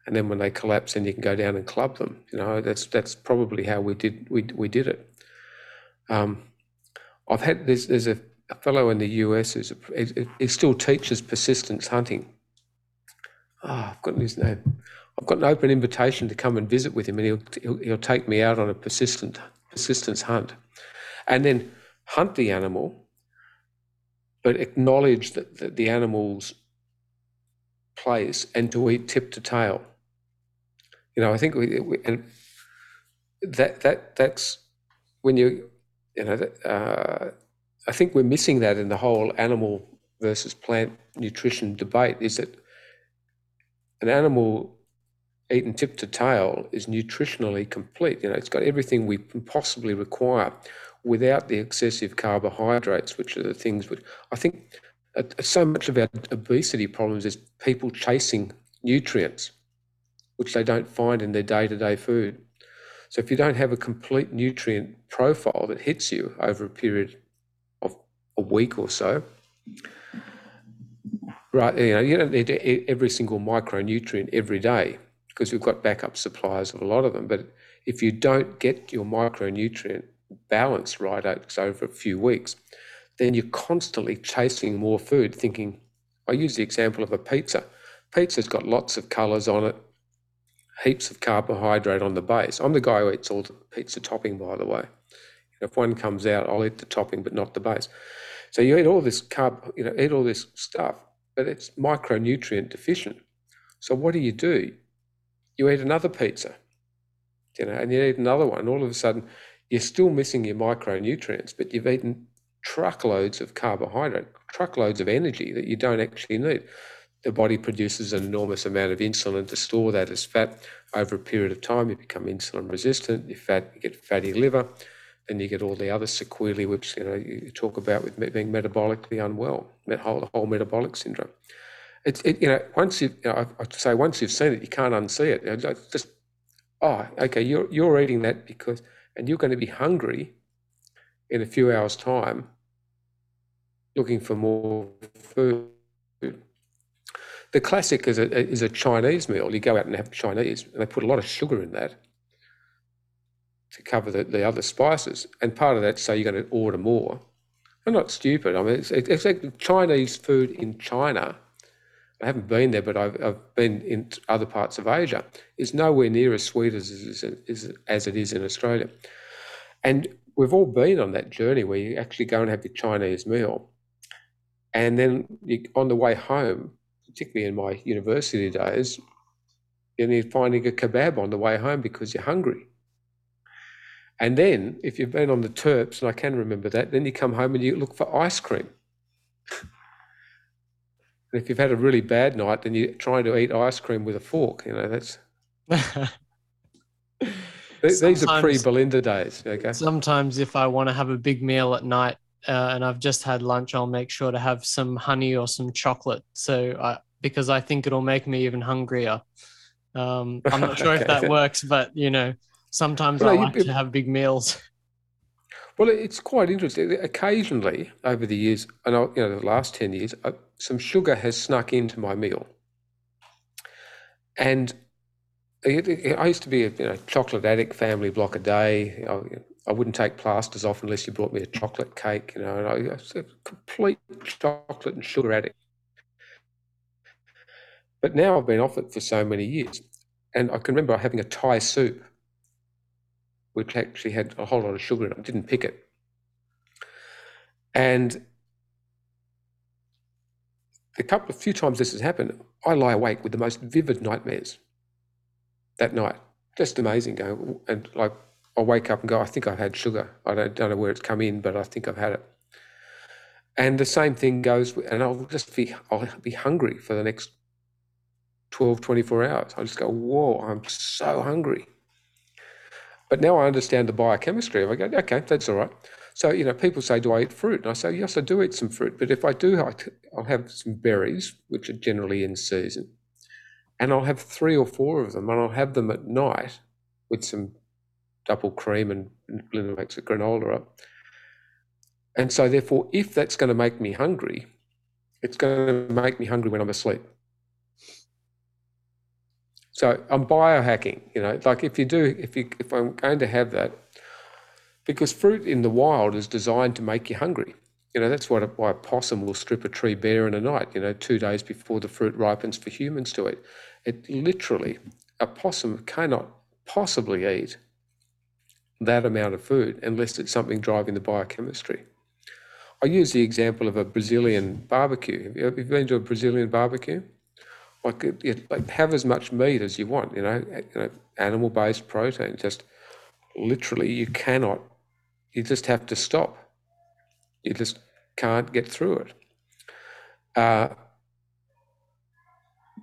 B: And then when they collapse, then you can go down and club them. You know, that's that's probably how we did we we did it. Um, I've had there's there's a, fellow in the US who's he still teaches persistence hunting. Oh, I've gotten his name. I've got an open invitation to come and visit with him, and he'll he'll, he'll take me out on a persistent persistence hunt, and then hunt the animal, but acknowledge that, that the animal's place and to eat tip to tail. You know, I think we, we and that that that's when you you know uh, I think we're missing that in the whole animal versus plant nutrition debate. Is that an animal eaten tip to tail is nutritionally complete. You know, it's got everything we possibly require without the excessive carbohydrates, which are the things which I think uh, so much of our obesity problems is people chasing nutrients which they don't find in their day to day food. So if you don't have a complete nutrient profile that hits you over a period of a week or so, right, you know, you don't need every single micronutrient every day because we've got backup supplies of a lot of them. But if you don't get your micronutrient balance right over a few weeks, then you're constantly chasing more food, thinking, I use the example of a pizza. Pizza's got lots of colours on it, heaps of carbohydrate on the base. I'm the guy who eats all the pizza topping, by the way. If one comes out, I'll eat the topping, but not the base. So you eat all this carb, you know, eat all this stuff, but it's micronutrient deficient. So what do you do? You eat another pizza, you know, and you eat another one. All of a sudden, you're still missing your micronutrients, but you've eaten truckloads of carbohydrate, truckloads of energy that you don't actually need the body produces an enormous amount of insulin to store that as fat. Over a period of time, you become insulin resistant. You fat, you get fatty liver, and you get all the other sequelae, which you know you talk about with being metabolically unwell, the whole, whole metabolic syndrome. It's it, you know once you, you know, I, I say once you've seen it, you can't unsee it. You know, just oh, okay, you're you're eating that because, and you're going to be hungry in a few hours' time, looking for more food the classic is a, is a Chinese meal. You go out and have Chinese, and they put a lot of sugar in that to cover the, the other spices. And part of that, so you're going to order more. I'm not stupid. I mean, it's, it's like Chinese food in China. I haven't been there, but I've, I've been in other parts of Asia. Is nowhere near as sweet as, as, as, as it is in Australia. And we've all been on that journey where you actually go and have your Chinese meal. And then you, on the way home, particularly in my university days, you're finding a kebab on the way home because you're hungry. And then, if you've been on the Terps, and I can remember that, then you come home and you look for ice cream. and if you've had a really bad night, then you're trying to eat ice cream with a fork. You know, that's. these are pre Belinda days. Okay.
A: Sometimes, if I want to have a big meal at night uh, and I've just had lunch, I'll make sure to have some honey or some chocolate. So I, because I think it'll make me even hungrier. Um, I'm not sure okay. if that works, but you know, sometimes well, I like you, to have big meals.
B: Well, it's quite interesting. Occasionally, over the years, and you know, the last ten years, uh, some sugar has snuck into my meal, and I used to be a you know, chocolate addict, family block a day. I, I, wouldn't take plasters off unless you brought me a chocolate cake, you know. And I, I was a complete chocolate and sugar addict. But now I've been off it for so many years. And I can remember having a Thai soup, which actually had a whole lot of sugar in it. I didn't pick it. And a couple of few times this has happened, I lie awake with the most vivid nightmares that night. Just amazing. Going and like I wake up and go, I think I've had sugar. I don't, don't know where it's come in, but I think I've had it. And the same thing goes, and I'll just be I'll be hungry for the next 12, 24 hours. I just go, whoa, I'm so hungry. But now I understand the biochemistry of it. I go, okay, that's all right. So, you know, people say, do I eat fruit? And I say, yes, I do eat some fruit. But if I do, I'll have some berries, which are generally in season. And I'll have three or four of them, and I'll have them at night with some double cream and a granola up. And so, therefore, if that's going to make me hungry, it's going to make me hungry when I'm asleep. So I'm biohacking, you know, like if you do, if you, if I'm going to have that, because fruit in the wild is designed to make you hungry. You know, that's what a, why a possum will strip a tree bare in a night, you know, two days before the fruit ripens for humans to eat. It literally, a possum cannot possibly eat that amount of food unless it's something driving the biochemistry. I use the example of a Brazilian barbecue. Have you, have you been to a Brazilian barbecue? Like, like have as much meat as you want, you know, you know animal-based protein. Just literally, you cannot. You just have to stop. You just can't get through it. Uh,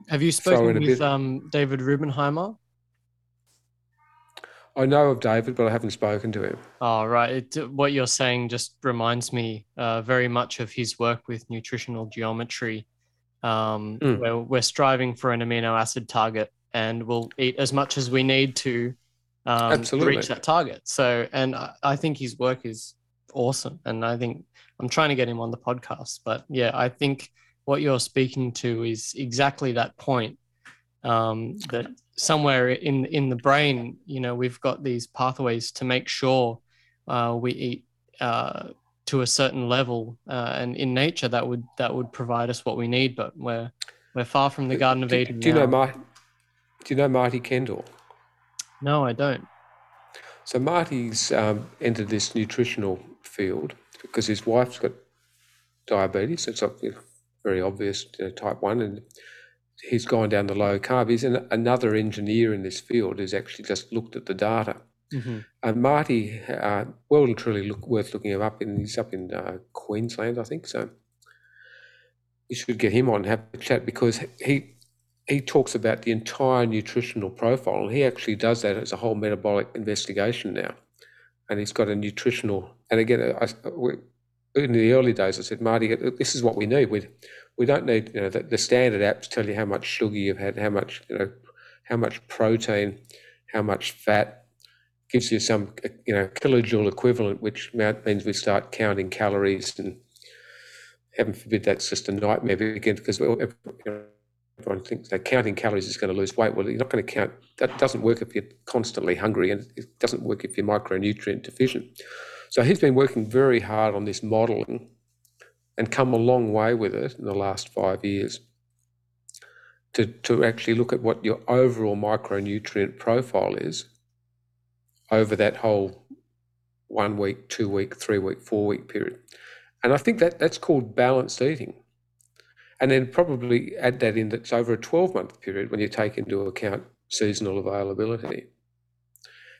A: have you spoken with um, David Raubenheimer?
B: I know of David, but I haven't spoken to him.
A: Oh, right. It, what you're saying just reminds me uh, very much of his work with nutritional geometry, um, mm. where we're striving for an amino acid target and we'll eat as much as we need to um, reach that target. So, and I, I think his work is awesome. And I think I'm trying to get him on the podcast. But yeah, I think what you're speaking to is exactly that point um, that somewhere in in the brain, you know, we've got these pathways to make sure uh, we eat uh, to a certain level, uh, and in nature that would that would provide us what we need. But we're we're far from the Garden of
B: do,
A: Eden.
B: Do you now. know Marty? Do you know Marty Kendall?
A: No, I don't.
B: So Marty's um, entered this nutritional field because his wife's got diabetes. It's very obvious, you know, type one, and he's gone down the low carb. He's an, another engineer in this field who's actually just looked at the data. Mm-hmm. And Marty, uh, well and truly look, worth looking him up. In, he's up in uh, Queensland, I think. So you should get him on and have a chat because he he talks about the entire nutritional profile, and he actually does that as a whole metabolic investigation now. And he's got a nutritional. And again, I, in the early days, I said, Marty, this is what we need. We we don't need you know the, the, standard apps tell you how much sugar you've had, how much you know, how much protein, how much fat. Gives you some you know kilojoule equivalent, which means we start counting calories, and heaven forbid that's just a nightmare again because everyone thinks that counting calories is going to lose weight. Well, you're not going to count. That doesn't work if you're constantly hungry, and it doesn't work if you're micronutrient deficient. So he's been working very hard on this modeling and come a long way with it in the last five years to, to actually look at what your overall micronutrient profile is over that whole one week, two week, three week, four week period. And I think that that's called balanced eating. And then probably add that in that's over a 12 month period when you take into account seasonal availability.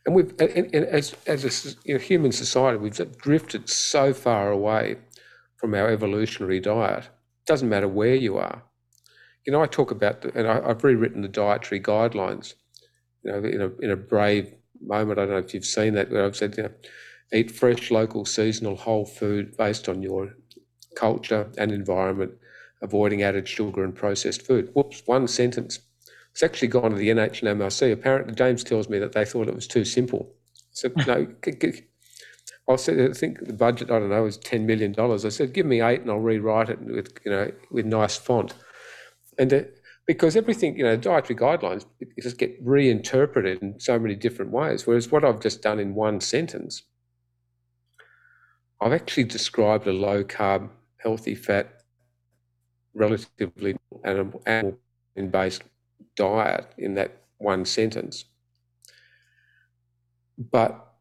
B: And we've, and, and as, as a you know, human society, we've drifted so far away from our evolutionary diet. It doesn't matter where you are. You know, I talk about, the, and I, have rewritten the dietary guidelines, you know, in a, in a brave moment. I don't know if you've seen that, where I've said, you know, eat fresh, local, seasonal, whole food based on your culture and environment, avoiding added sugar and processed food. Whoops, one sentence. It's actually gone to the NH and MRC. Apparently, James tells me that they thought it was too simple. So, no, I said, I think the budget, I don't know, was $10 million. I said, give me eight and I'll rewrite it with, you know, with nice font. And uh, because everything, you know, dietary guidelines just get reinterpreted in so many different ways. Whereas what I've just done in one sentence, I've actually described a low carb, healthy fat, relatively animal based diet in that one sentence. But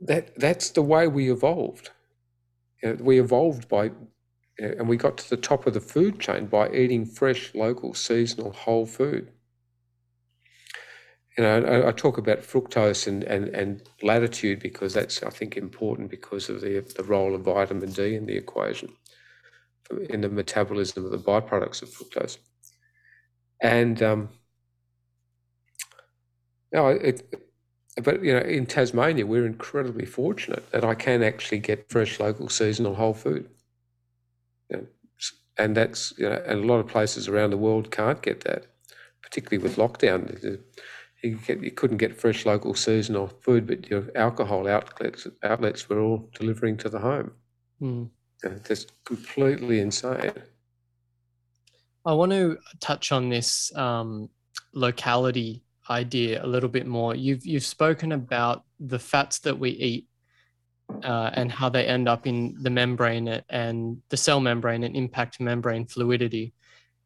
B: that that's the way we evolved. You know, we evolved by, and we got to the top of the food chain by eating fresh, local, seasonal, whole food. You know, I, talk about fructose and, and, and latitude because that's, I think, important because of the, the role of vitamin D in the equation, in the metabolism of the byproducts of fructose. And um, know, it, but you know, in Tasmania, we're incredibly fortunate that I can actually get fresh, local, seasonal whole food. You know, and that's you know, and a lot of places around the world can't get that, particularly with lockdown. You, get, you couldn't get fresh, local, seasonal food, but your alcohol outlets outlets were all delivering to the home. Mm. You know, just completely insane.
A: I want to touch on this um, locality idea a little bit more. You've you've spoken about the fats that we eat uh, and how they end up in the membrane and the cell membrane and impact membrane fluidity.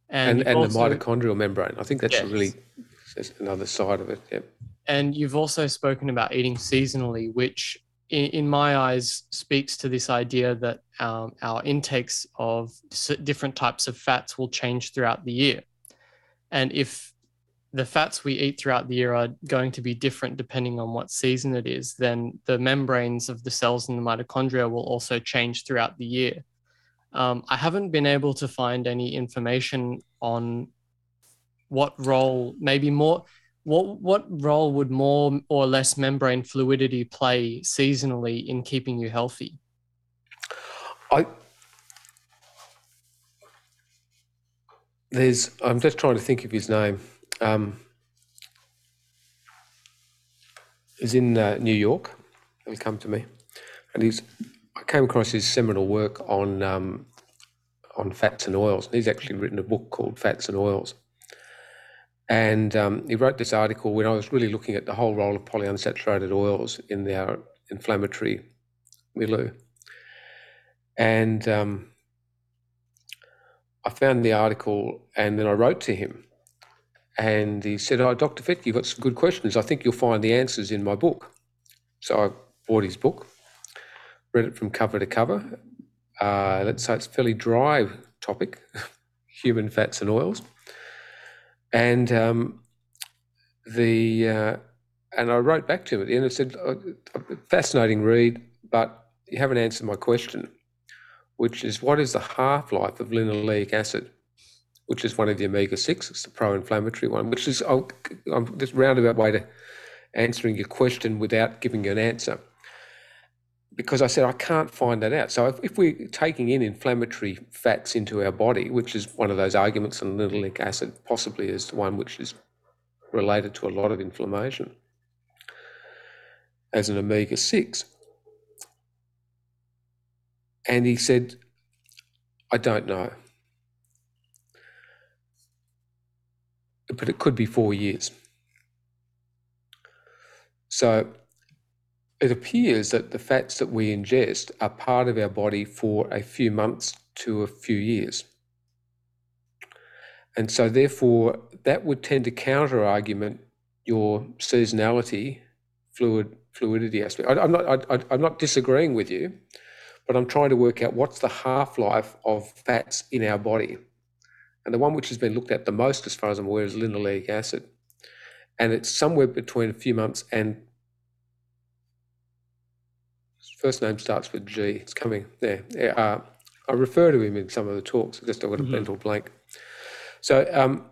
B: And, and, and also, the mitochondrial membrane. I think that's yes. really that's another side of it. Yep.
A: And you've also spoken about eating seasonally, which in, in my eyes speaks to this idea that um, our intakes of different types of fats will change throughout the year. And if the fats we eat throughout the year are going to be different depending on what season it is, then the membranes of the cells in the mitochondria will also change throughout the year. Um, I haven't been able to find any information on what role, maybe more, what what role would more or less membrane fluidity play seasonally in keeping you healthy?
B: I there's I'm just trying to think of his name um, is in uh, New York. He'll come to me, and he's. I came across his seminal work on um, on fats and oils. He's actually written a book called Fats and Oils, and um, he wrote this article when I was really looking at the whole role of polyunsaturated oils in our inflammatory milieu, and um, I found the article, and then I wrote to him and he said, Oh, Dr. Fettke, you've got some good questions. I think you'll find the answers in my book. So I bought his book, read it from cover to cover. Uh, let's say it's a fairly dry topic human fats and oils. And um, the uh, and I wrote back to him at the end and said, oh, fascinating read, but you haven't answered my question, which is what is the half life of linoleic acid? Which is one of the omega 6. It's the pro inflammatory one, which is oh, I'm this roundabout way to answering your question without giving you an answer. Because I said I can't find that out. So if, if we're taking in inflammatory fats into our body, which is one of those arguments, and linoleic acid possibly is the one which is related to a lot of inflammation as an omega 6. And he said, I don't know. But it could be four years. So it appears that the fats that we ingest are part of our body for a few months to a few years. And so, therefore, that would tend to counter argument your seasonality, fluid fluidity aspect. I, am not I, I'm not disagreeing with you, but I'm trying to work out what's the half life of fats in our body. And the one which has been looked at the most, as far as I'm aware, is linoleic acid. And it's somewhere between a few months and first name starts with G. It's coming there. Uh, I refer to him in some of the talks. Just I've got a mm-hmm. mental blank. So um,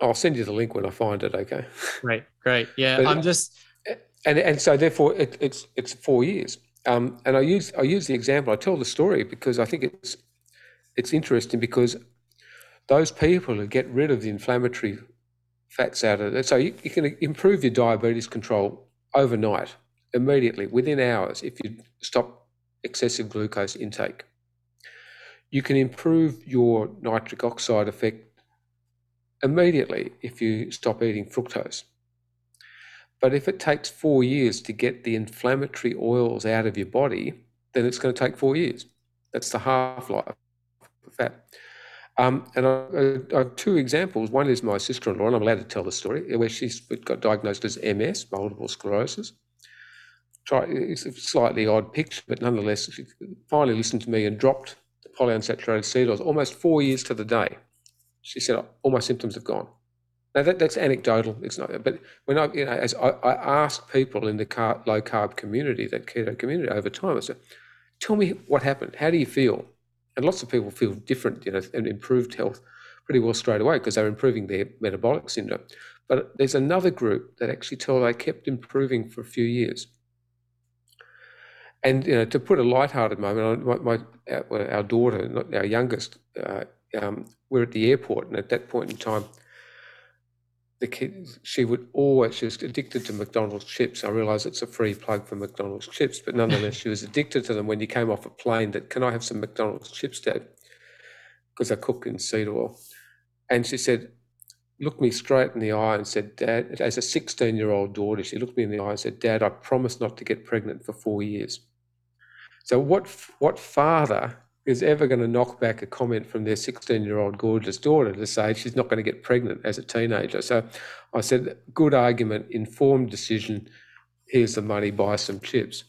B: I'll send you the link when I find it. Okay.
A: Great, great. Yeah, but, I'm just.
B: And and so therefore it, it's it's four years. Um, and I use I use the example. I tell the story because I think it's it's interesting because those people who get rid of the inflammatory fats out of it, so you, you can improve your diabetes control overnight, immediately, within hours, if you stop excessive glucose intake. You can improve your nitric oxide effect immediately if you stop eating fructose. But if it takes four years to get the inflammatory oils out of your body, then it's going to take four years. That's the half life fat. Um, and I, I, have two examples. One is my sister-in-law, and I'm allowed to tell the story, where she's got diagnosed as MS, multiple sclerosis. Try, it's a slightly odd picture, but nonetheless, she finally listened to me and dropped the polyunsaturated seed oils almost four years to the day. She said, all my symptoms have gone. Now that, that's anecdotal. It's not, but when I, you know, as I, I people in the car, low carb community, that keto community over time, I said, "Tell me what happened. How do you feel?" And lots of people feel different, you know, and improved health pretty well straight away because they're improving their metabolic syndrome. But there's another group that actually tell they kept improving for a few years. And you know, to put a light-hearted moment, my, my our, daughter, our youngest, uh, um, we're at the airport, and at that point in time, the kid, she would always, she was addicted to McDonald's chips. I realise it's a free plug for McDonald's chips, but nonetheless, she was addicted to them when you came off a plane that, can I have some McDonald's chips, Dad? because I cook in seed oil. And she said, looked me straight in the eye and said, Dad, as a 16 year old daughter, she looked me in the eye and said, Dad, I promise not to get pregnant for four years. So, what, what father is ever going to knock back a comment from their 16 year old gorgeous daughter to say she's not going to get pregnant as a teenager? So, I said, good argument, informed decision. Here's the money, buy some chips.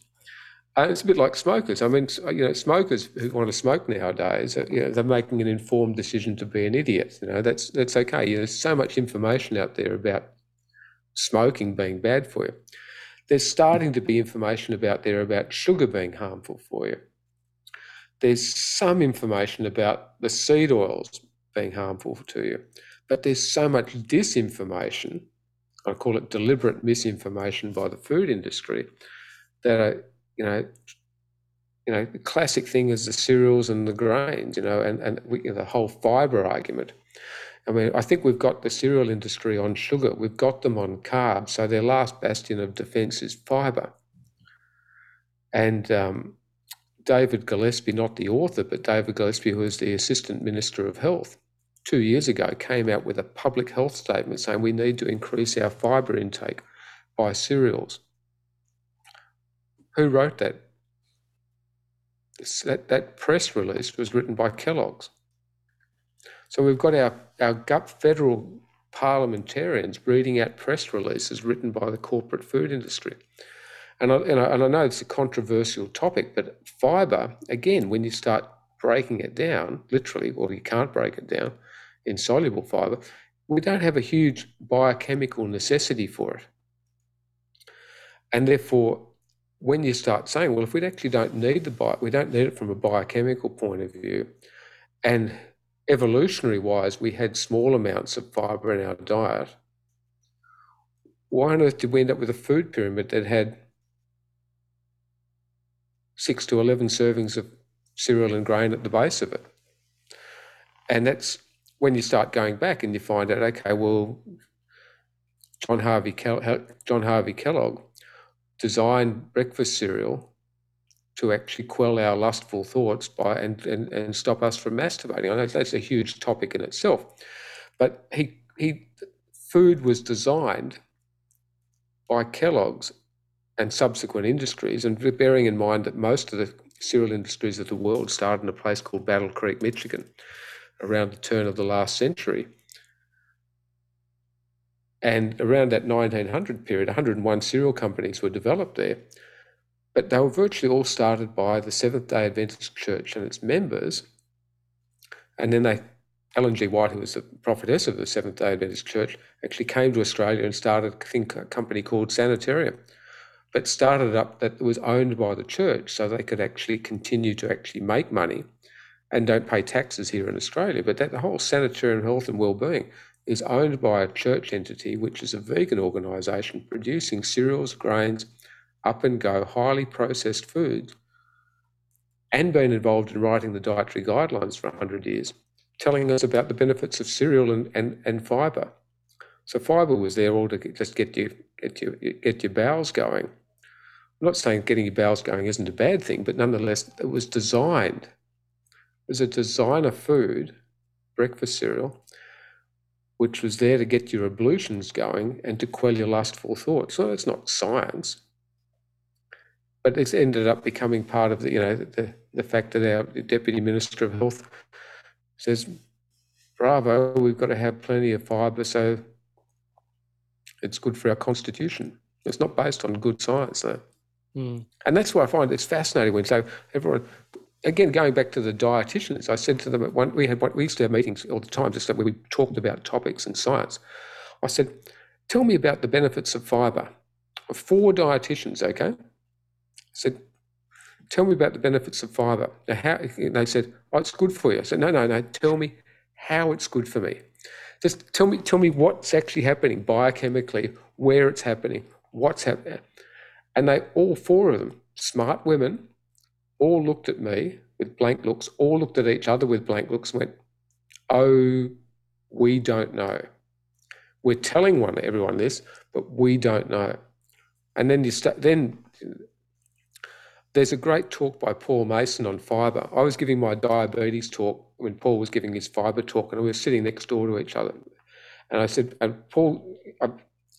B: And it's a bit like smokers. I mean, you know, smokers who want to smoke nowadays, uh, you know, they're making an informed decision to be an idiot. You know, that's that's okay. You know, there's so much information out there about smoking being bad for you. There's starting to be information about there about sugar being harmful for you. There's some information about the seed oils being harmful to you, but there's so much disinformation. I call it deliberate misinformation by the food industry that you know, you know, the classic thing is the cereals and the grains, you know, and, and we, you know, the whole fiber argument. I mean, I think we've got the cereal industry on sugar, we've got them on carbs, so their last bastion of defence is fiber. And um, David Gillespie, not the author, but David Gillespie, who was the Assistant Minister of Health, two years ago came out with a public health statement saying we need to increase our fibre intake by cereals. Who wrote that? That, that press release was written by Kellogg's. So we've got our, our gut federal parliamentarians reading out press releases written by the corporate food industry. And I, and I, and I know it's a controversial topic, but fibre, again, when you start breaking it down, literally, or you can't break it down, insoluble fibre, we don't have a huge biochemical necessity for it. And therefore, when you start saying, well, if we actually don't need the bio, we don't need it from a biochemical point of view, and evolutionary wise, we had small amounts of fiber in our diet, why on earth did we end up with a food pyramid that had six to 11 servings of cereal and grain at the base of it? And that's when you start going back and you find out, okay, well, John Harvey, John Harvey Kellogg designed breakfast cereal to actually quell our lustful thoughts by and, and, and stop us from masturbating. I know that's a huge topic in itself. But he he food was designed by Kellogg's and subsequent industries, and bearing in mind that most of the cereal industries of the world started in a place called Battle Creek, Michigan, around the turn of the last century. And around that 1900 period, 101 cereal companies were developed there. But they were virtually all started by the Seventh day Adventist Church and its members. And then they, Ellen G. White, who was the prophetess of the Seventh day Adventist Church, actually came to Australia and started a company called Sanitarium. But started up that was owned by the church so they could actually continue to actually make money and don't pay taxes here in Australia. But that the whole sanitarium health and well-being is owned by a church entity, which is a vegan organisation producing cereals, grains, up and go, highly processed foods, and been involved in writing the dietary guidelines for 100 years, telling us about the benefits of cereal and, and, and fibre. So fibre was there all to just get you get your get your bowels going. I'm not saying getting your bowels going isn't a bad thing, but nonetheless, it was designed. It was a designer food, breakfast cereal, which was there to get your ablutions going and to quell your lustful thoughts. So it's not science. But it's ended up becoming part of the, you know, the, the fact that our Deputy Minister of Health says, bravo, we've got to have plenty of fibre so it's good for our constitution. It's not based on good science, though. Mm. And that's why I find it's fascinating when so everyone again, going back to the dietitians, I said to them at one, we had what we used to have meetings all the time, just where we talked about topics and science. I said, tell me about the benefits of fibre. Four dietitians, okay? I said, tell me about the benefits of fibre. Now, how, they said, oh, it's good for you. I said, no, no, no, tell me how it's good for me. Just tell me, tell me what's actually happening biochemically, where it's happening, what's happening. And they, all four of them, smart women, all looked at me with blank looks, all looked at each other with blank looks and went, Oh, we don't know. We're telling one everyone this, but we don't know. And then you start, then there's a great talk by Paul Mason on fibre. I was giving my diabetes talk when Paul was giving his fibre talk, and we were sitting next door to each other. And I said, and Paul,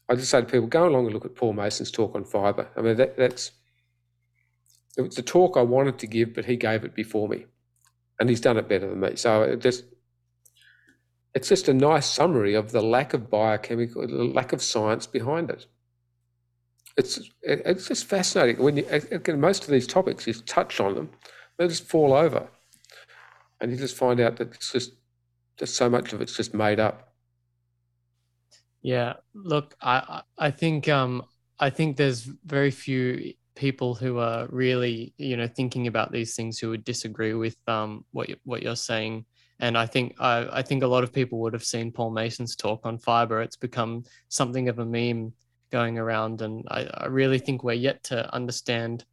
B: I, just say to people, go along and look at Paul Mason's talk on fibre. I mean, that, that's the talk I wanted to give, but he gave it before me, and he's done it better than me. So uh, it just it's just a nice summary of the lack of biochemical, the lack of science behind it. It's it's just fascinating when you again most of these topics you touch on them, they just fall over, and you just find out that it's just just so much of it's just made up.
A: Yeah, look, I I think um I think there's very few people who are really you know thinking about these things who would disagree with um what you, what you're saying and I think I, I think a lot of people would have seen Paul Mason's talk on fiber. It's become something of a meme going around, and I, I really think we're yet to understand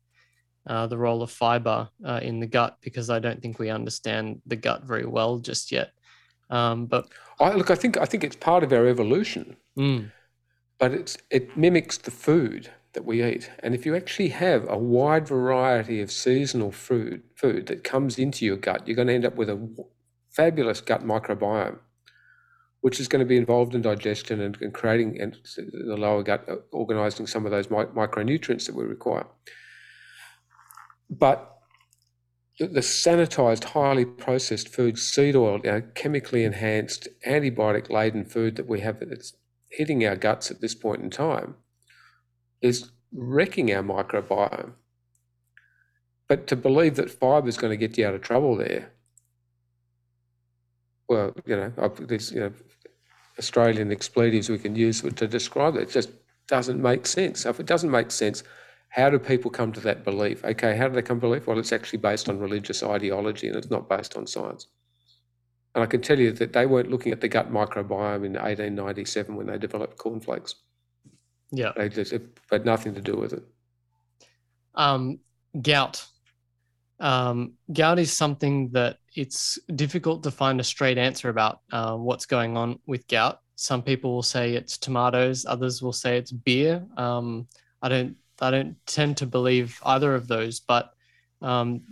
A: uh, the role of fiber uh, in the gut because I don't think we understand the gut very well just yet. Um, but
B: I, look, I think I think it's part of our evolution,
A: mm.
B: but it's it mimics the food that we eat. And if you actually have a wide variety of seasonal food food that comes into your gut, you're going to end up with a fabulous gut microbiome, which is going to be involved in digestion and, and creating and the lower gut, uh, organizing some of those mi- micronutrients that we require. But the, the sanitized, highly processed food, seed oil, you know, chemically enhanced, antibiotic laden food that we have that's hitting our guts at this point in time is wrecking our microbiome. But to believe that fibre is going to get you out of trouble there well, you know, there's you know, Australian expletives we can use to describe it. It just doesn't make sense. If it doesn't make sense, how do people come to that belief? Okay, how do they come to belief? Well, it's actually based on religious ideology and it's not based on science. And I can tell you that they weren't looking at the gut microbiome in 1897 when they developed cornflakes.
A: Yeah.
B: They just, had nothing to do with it.
A: Um, gout. Um, gout is something that it's difficult to find a straight answer about uh, what's going on with gout. Some people will say it's tomatoes, others will say it's beer. Um, I don't, I don't tend to believe either of those, but um,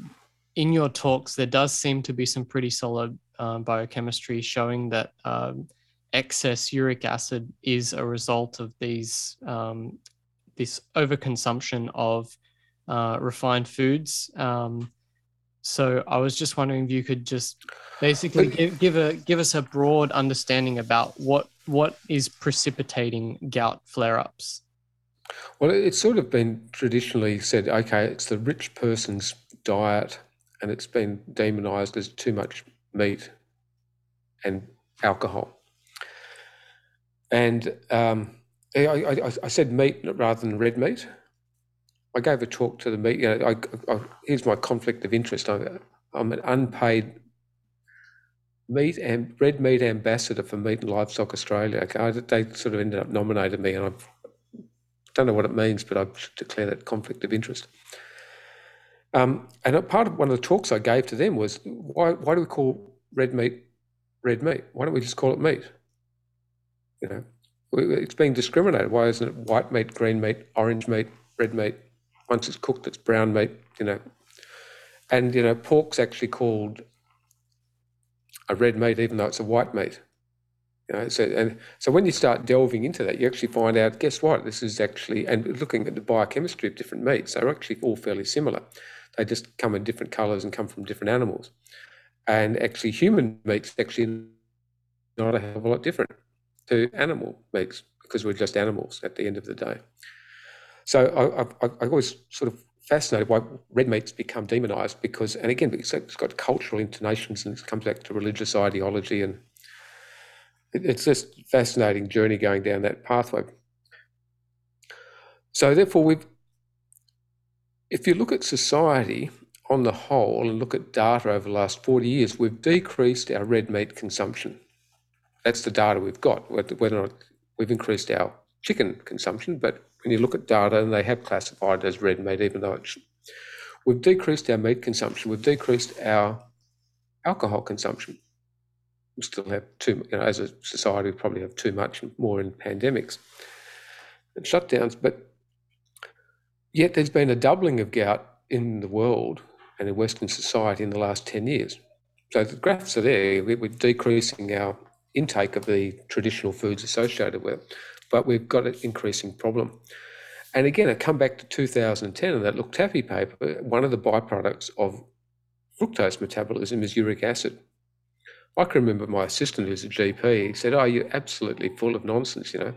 A: in your talks, there does seem to be some pretty solid uh, biochemistry showing that um, excess uric acid is a result of these um, this overconsumption of uh, refined foods. Um, so I was just wondering if you could just basically give, give a give us a broad understanding about what what is precipitating gout flare-ups.
B: Well, it's sort of been traditionally said, okay, it's the rich person's diet, and it's been demonized as too much meat and alcohol. And um, I, I, I said meat rather than red meat I gave a talk to the meat. You know, I, here's my conflict of interest. I'm, I'm, an unpaid meat and red meat ambassador for Meat and Livestock Australia. Okay, they sort of ended up nominating me, and I don't know what it means, but I declare that conflict of interest. Um, and part of one of the talks I gave to them was why why do we call red meat red meat? Why don't we just call it meat? You know, it's being discriminated. Why isn't it white meat, green meat, orange meat, red meat? Once it's cooked, it's brown meat, you know. And, you know, pork's actually called a red meat, even though it's a white meat. You know, so, and so when you start delving into that, you actually find out, guess what? This is actually, and looking at the biochemistry of different meats, they're actually all fairly similar. They just come in different colours and come from different animals. And actually, human meat's actually not a hell of a lot different to animal meats because we're just animals at the end of the day. So I, I, I always sort of fascinated why red meat's become demonized because, and again, it's got cultural intonations and it comes back to religious ideology. And it's just fascinating journey going down that pathway. So therefore, we've, if you look at society on the whole and look at data over the last 40 years, we've decreased our red meat consumption. That's the data we've got. Whether or not we've increased our chicken consumption, but when you look at data, and they have classified as red meat, even though it's, we've decreased our meat consumption, we've decreased our alcohol consumption. We still have too, you know, as a society, we probably have too much more in pandemics and shutdowns, but yet there's been a doubling of gout in the world and in Western society in the last 10 years. so the graphs are there. We're decreasing our intake of the traditional foods associated with it, but we've got an increasing problem. And again, I come back to 2010 and that Luc Tappy paper. One of the byproducts of fructose metabolism is uric acid. I can remember my assistant, who's a GP, said, Oh, you're absolutely full of nonsense, you know.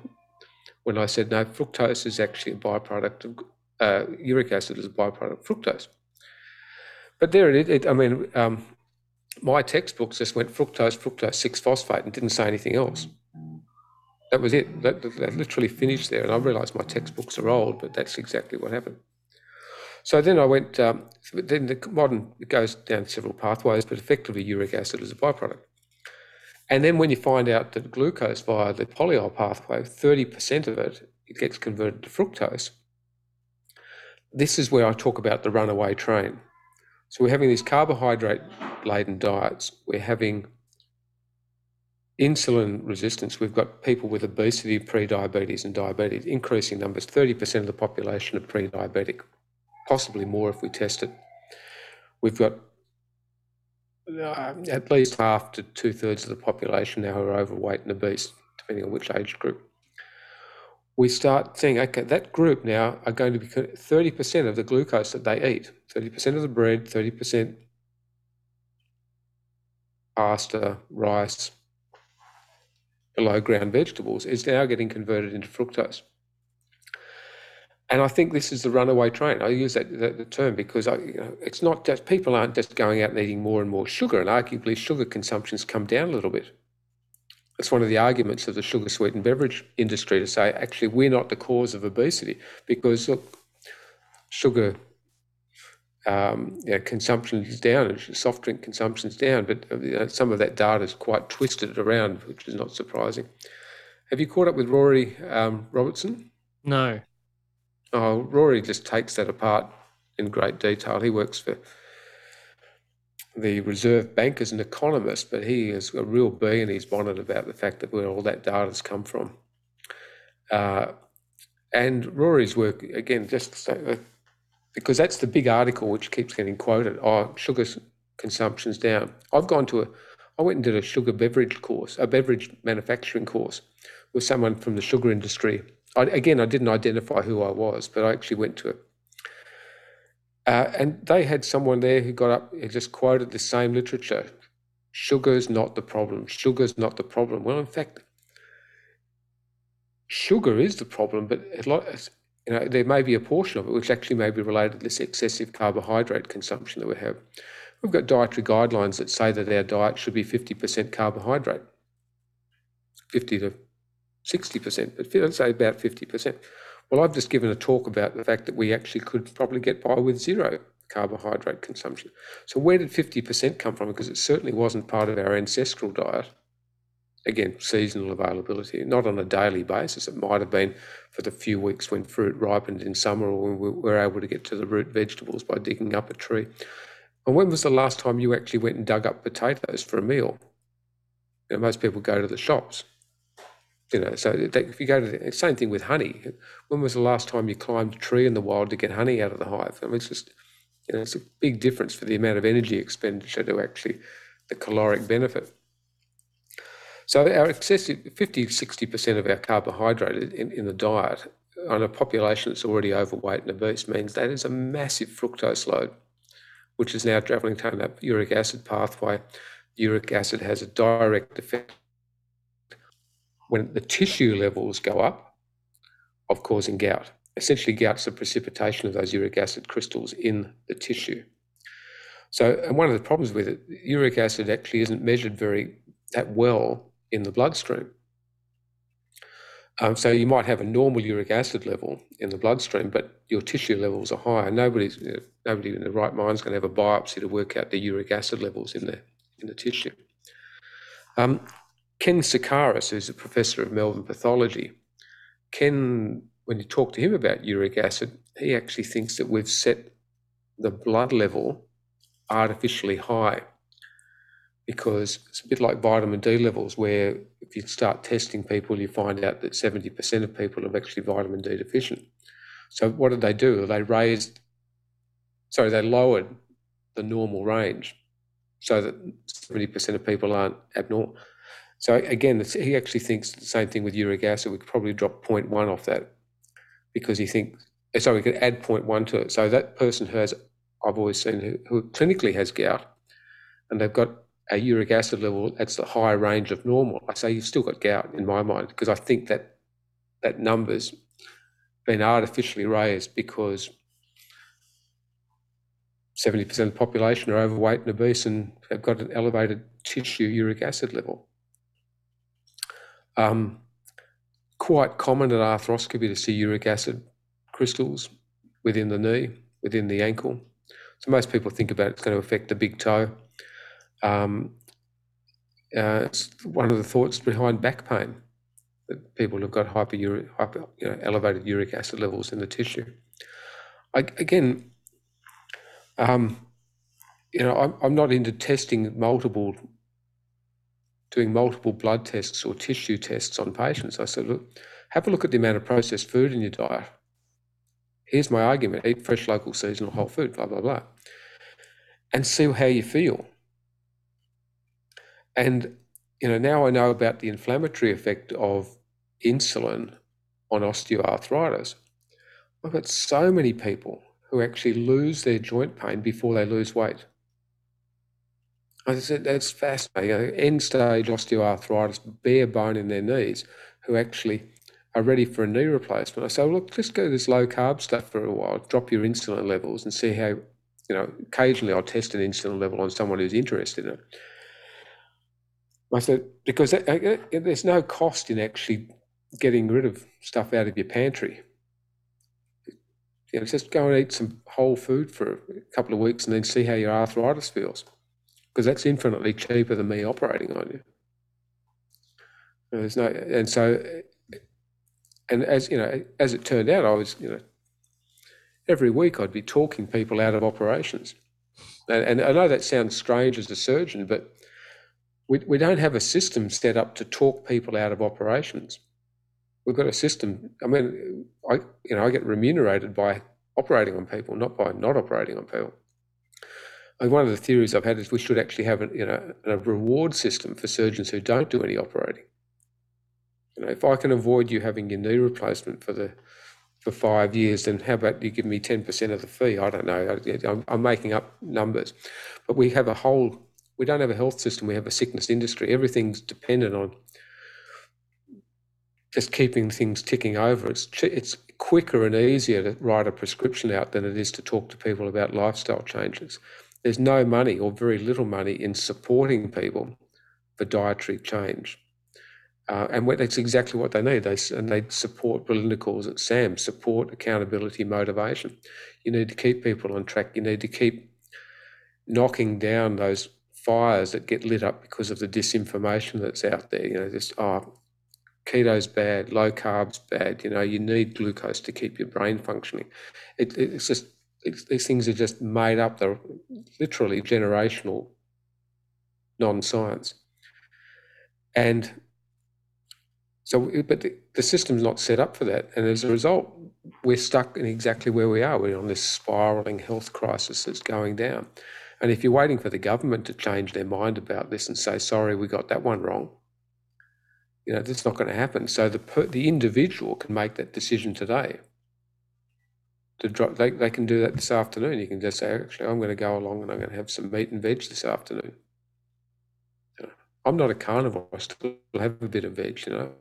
B: When I said, No, fructose is actually a byproduct of uh, uric acid is a byproduct of fructose. But there it is. I mean, um, my textbooks just went fructose, fructose 6 phosphate and didn't say anything else. That was it. That, that literally finished there. And I realised my textbooks are old, but that's exactly what happened. So then I went, um, then the modern, it goes down several pathways, but effectively uric acid is a byproduct. And then when you find out that glucose via the polyol pathway, 30% of it, it gets converted to fructose. This is where I talk about the runaway train. So we're having these carbohydrate laden diets. We're having insulin resistance. We've got people with obesity, pre-diabetes and diabetes, increasing numbers. 30% of the population are pre-diabetic possibly more if we test it. We've got uh, at least half to two thirds of the population now who are overweight and obese, depending on which age group. We start saying, okay, that group now are going to be 30% of the glucose that they eat, 30% of the bread, 30% pasta, rice, below ground vegetables is now getting converted into fructose. And I think this is the runaway train. I use that, that the term because I, you know, it's not just people aren't just going out and eating more and more sugar, and arguably sugar consumption's come down a little bit. It's one of the arguments of the sugar sweetened beverage industry to say actually we're not the cause of obesity because look, sugar um, you know, consumption is down and soft drink consumption is down, but you know, some of that data is quite twisted around, which is not surprising. Have you caught up with Rory um, Robertson?
A: No.
B: Oh, Rory just takes that apart in great detail. He works for the Reserve Bank is an economist, but he is a real bee in his bonnet about the fact that where all that data has come from. Uh, and Rory's work, again, just uh, because that's the big article which keeps getting quoted. Oh, sugar consumption's down. I've gone to a, I went and did a sugar beverage course, a beverage manufacturing course with someone from the sugar industry I, again, I didn't identify who I was, but I actually went to it. Uh, and they had someone there who got up and just quoted the same literature. Sugar's not the problem. Sugar's not the problem. Well, in fact, sugar is the problem, but a lot, you know, there may be a portion of it which actually may be related to this excessive carbohydrate consumption that we have. We've got dietary guidelines that say that our diet should be 50% carbohydrate, 50 to 60%, but let's say about 50%. Well, I've just given a talk about the fact that we actually could probably get by with zero carbohydrate consumption. So, where did 50% come from? Because it certainly wasn't part of our ancestral diet. Again, seasonal availability, not on a daily basis. It might have been for the few weeks when fruit ripened in summer or when we were able to get to the root vegetables by digging up a tree. And when was the last time you actually went and dug up potatoes for a meal? You know, most people go to the shops. You know, so if you go to the same thing with honey. When was the last time you climbed a tree in the wild to get honey out of the hive? I mean, it's just, you know, it's a big difference for the amount of energy expenditure to actually the caloric benefit. So our excessive 50, 60% of our carbohydrate in, in the diet on a population that's already overweight and obese means that is a massive fructose load, which is now traveling down that uric acid pathway. Uric acid has a direct effect when the tissue levels go up of causing gout. Essentially, gout's the precipitation of those uric acid crystals in the tissue. So, and one of the problems with it, uric acid actually isn't measured very that well in the bloodstream. Um, so you might have a normal uric acid level in the bloodstream, but your tissue levels are higher. Nobody's you know, nobody in the right mind is going to have a biopsy to work out the uric acid levels in the in the tissue. Um, Ken Sikaris, who's a professor of Melbourne pathology, Ken, when you talk to him about uric acid, he actually thinks that we've set the blood level artificially high because it's a bit like vitamin D levels, where if you start testing people, you find out that 70% of people are actually vitamin D deficient. So, what did they do? They raised, sorry, they lowered the normal range so that 70% of people aren't abnormal. So again, he actually thinks the same thing with uric acid. We could probably drop 0.1 off that because he thinks, eh, sorry, we could add 0.1 to it. So that person who has, I've always seen, who, who clinically has gout, and they've got a uric acid level that's the higher range of normal. I say you've still got gout in my mind because I think that that number's been artificially raised because 70% of the population are overweight and obese and have got an elevated tissue uric acid level. Um, quite common at arthroscopy to see uric acid crystals within the knee, within the ankle. So most people think about it's going to affect the big toe. Um, uh, it's one of the thoughts behind back pain that people have got hyper, hyper you know, elevated uric acid levels in the tissue. I, again, um, you know, I'm, I'm not into testing multiple, doing multiple blood tests or tissue tests on patients. I said, look, have a look at the amount of processed food in your diet. Here's my argument: eat fresh, local, seasonal, whole food. Blah blah blah, and see how you feel. And you know, now I know about the inflammatory effect of insulin on osteoarthritis. I've got so many people who actually lose their joint pain before they lose weight. I said that's fascinating. Uh, end stage osteoarthritis, bare bone in their knees, who actually are ready for a knee replacement. I say, well, look, just go this low carb stuff for a while, drop your insulin levels, and see how. You know, occasionally I'll test an insulin level on someone who's interested in it. I said because uh, uh, there's no cost in actually getting rid of stuff out of your pantry you know, just go and eat some whole food for a couple of weeks and then see how your arthritis feels, because that's infinitely cheaper than me operating on you. There's no, and so, and as you know, as it turned out, I was, you know, every week I'd be talking people out of operations, and, and I know that sounds strange as a surgeon, but we we don't have a system set up to talk people out of operations we've got a system. I mean, I you know I get remunerated by operating on people, not by not operating on people. One of the theories I've had is we should actually have a, you know a reward system for surgeons who don't do any operating. You know, if I can avoid you having your knee replacement for the for five years, then how about you give me ten percent of the fee? I don't know. I'm, I'm making up numbers, but we have a whole. We don't have a health system. We have a sickness industry. Everything's dependent on just keeping things ticking over. It's it's quicker and easier to write a prescription out than it is to talk to people about lifestyle changes. There's no money or very little money in supporting people for dietary change. Uh, and that's exactly what they need. They and they support. Belinda calls it SAM: support, accountability, motivation. You need to keep people on track. You need to keep knocking down those fires that get lit up because of the disinformation that's out there. You know, just oh, keto's bad, low carbs bad. You know, you need glucose to keep your brain functioning. It, it's just it's, these things are just made up. They're literally generational non-science, and so, but the, the system's not set up for that, and as a result, we're stuck in exactly where we are. We're on this spiraling health crisis that's going down. And if you're waiting for the government to change their mind about this and say, sorry, we got that one wrong, you know, that's not going to happen. So the the individual can make that decision today. To drop, they, they can do that this afternoon. You can just say, actually, I'm going to go along and I'm going to have some meat and veg this afternoon. You know, I'm not a carnivore. I still have a bit of veg, you know,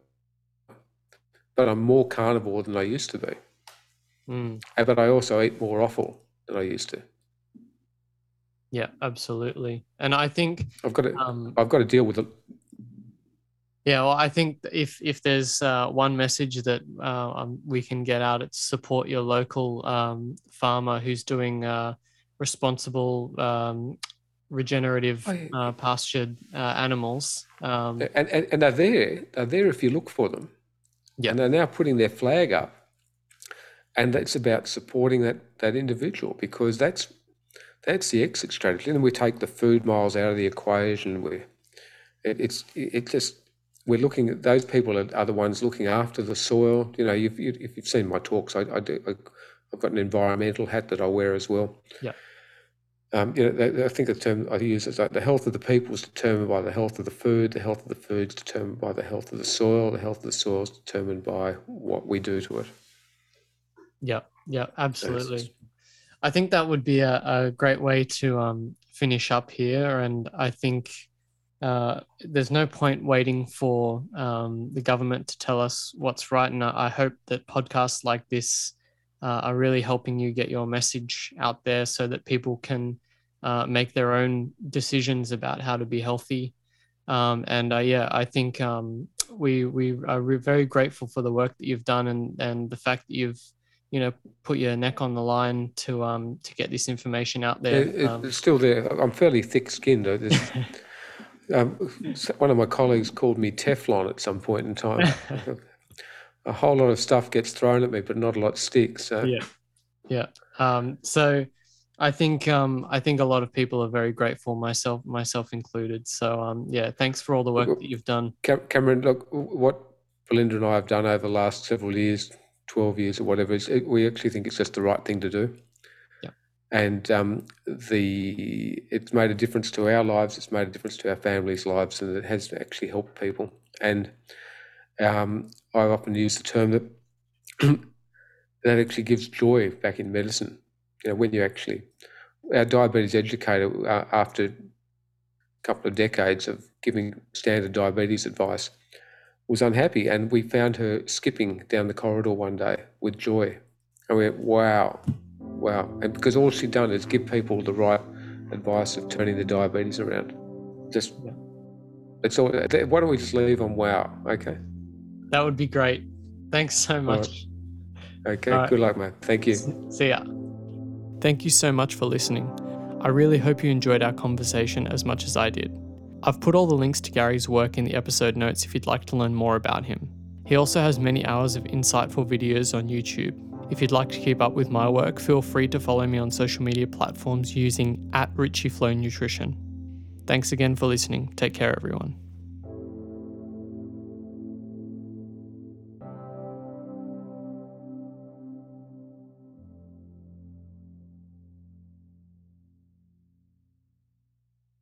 B: but I'm more carnivore than I used to be.
A: Mm.
B: But I also eat more offal than I used to.
A: Yeah, absolutely. And I think
B: I've got to, um, I've got to deal with it
A: yeah, well, I think if if there's uh, one message that uh, um, we can get out, it's support your local um, farmer who's doing uh, responsible, um, regenerative, oh, uh, pastured uh, animals. Um,
B: and, and and they're there. They're there if you look for them.
A: Yeah,
B: and they're now putting their flag up, and that's about supporting that that individual because that's that's the exit strategy. And we take the food miles out of the equation. We it, it's it just we're looking at those people are, are the ones looking after the soil. You know, you've, you, if you've seen my talks, I, I do. I, have got an environmental hat that I wear as well.
A: Yeah.
B: um, you know, I think the term I use is like the health of the people is determined by the health of the food. The health of the food is determined by the health of the soil. The health of the soil is determined by what we do to it.
A: Yeah, yeah, absolutely. I think that would be a, a great way to um, finish up here. And I think uh, there's no point waiting for um, the government to tell us what's right. And I, I hope that podcasts like this uh, are really helping you get your message out there so that people can uh, make their own decisions about how to be healthy. Um, and uh, yeah, I think um, we we are very grateful for the work that you've done and and the fact that you've you know put your neck on the line to um to get this information out there.
B: It,
A: um,
B: it's still there. I'm fairly thick-skinned. um, one of my colleagues called me Teflon at some point in time. a whole lot of stuff gets thrown at me, but not a lot sticks. So.
A: Yeah, yeah. Um, so I think um, I think a lot of people are very grateful, myself myself included. So um, yeah, thanks for all the work that you've done.
B: Cameron, look, what Belinda and I have done over the last several years, twelve years or whatever, is we actually think it's just the right thing to do. And um, the it's made a difference to our lives. It's made a difference to our families' lives, and it has actually helped people. And um, I often use the term that that actually gives joy back in medicine you know, when you actually, our diabetes educator, uh, after a couple of decades of giving standard diabetes advice, was unhappy. And we found her skipping down the corridor one day with joy. And we went, wow, wow. And because all she'd done is give people the right advice of turning the diabetes around. Just, it's all, why don't we just leave on wow? Okay.
A: That would be great. Thanks so much.
B: Right. Okay, right. good luck, mate. Thank you.
A: See ya. Thank you so much for listening. I really hope you enjoyed our conversation as much as I did. I've put all the links to Gary's work in the episode notes if you'd like to learn more about him. He also has many hours of insightful videos on YouTube. If you'd like to keep up with my work, feel free to follow me on social media platforms using at Richie Flow Nutrition. Thanks again for listening. Take care, everyone.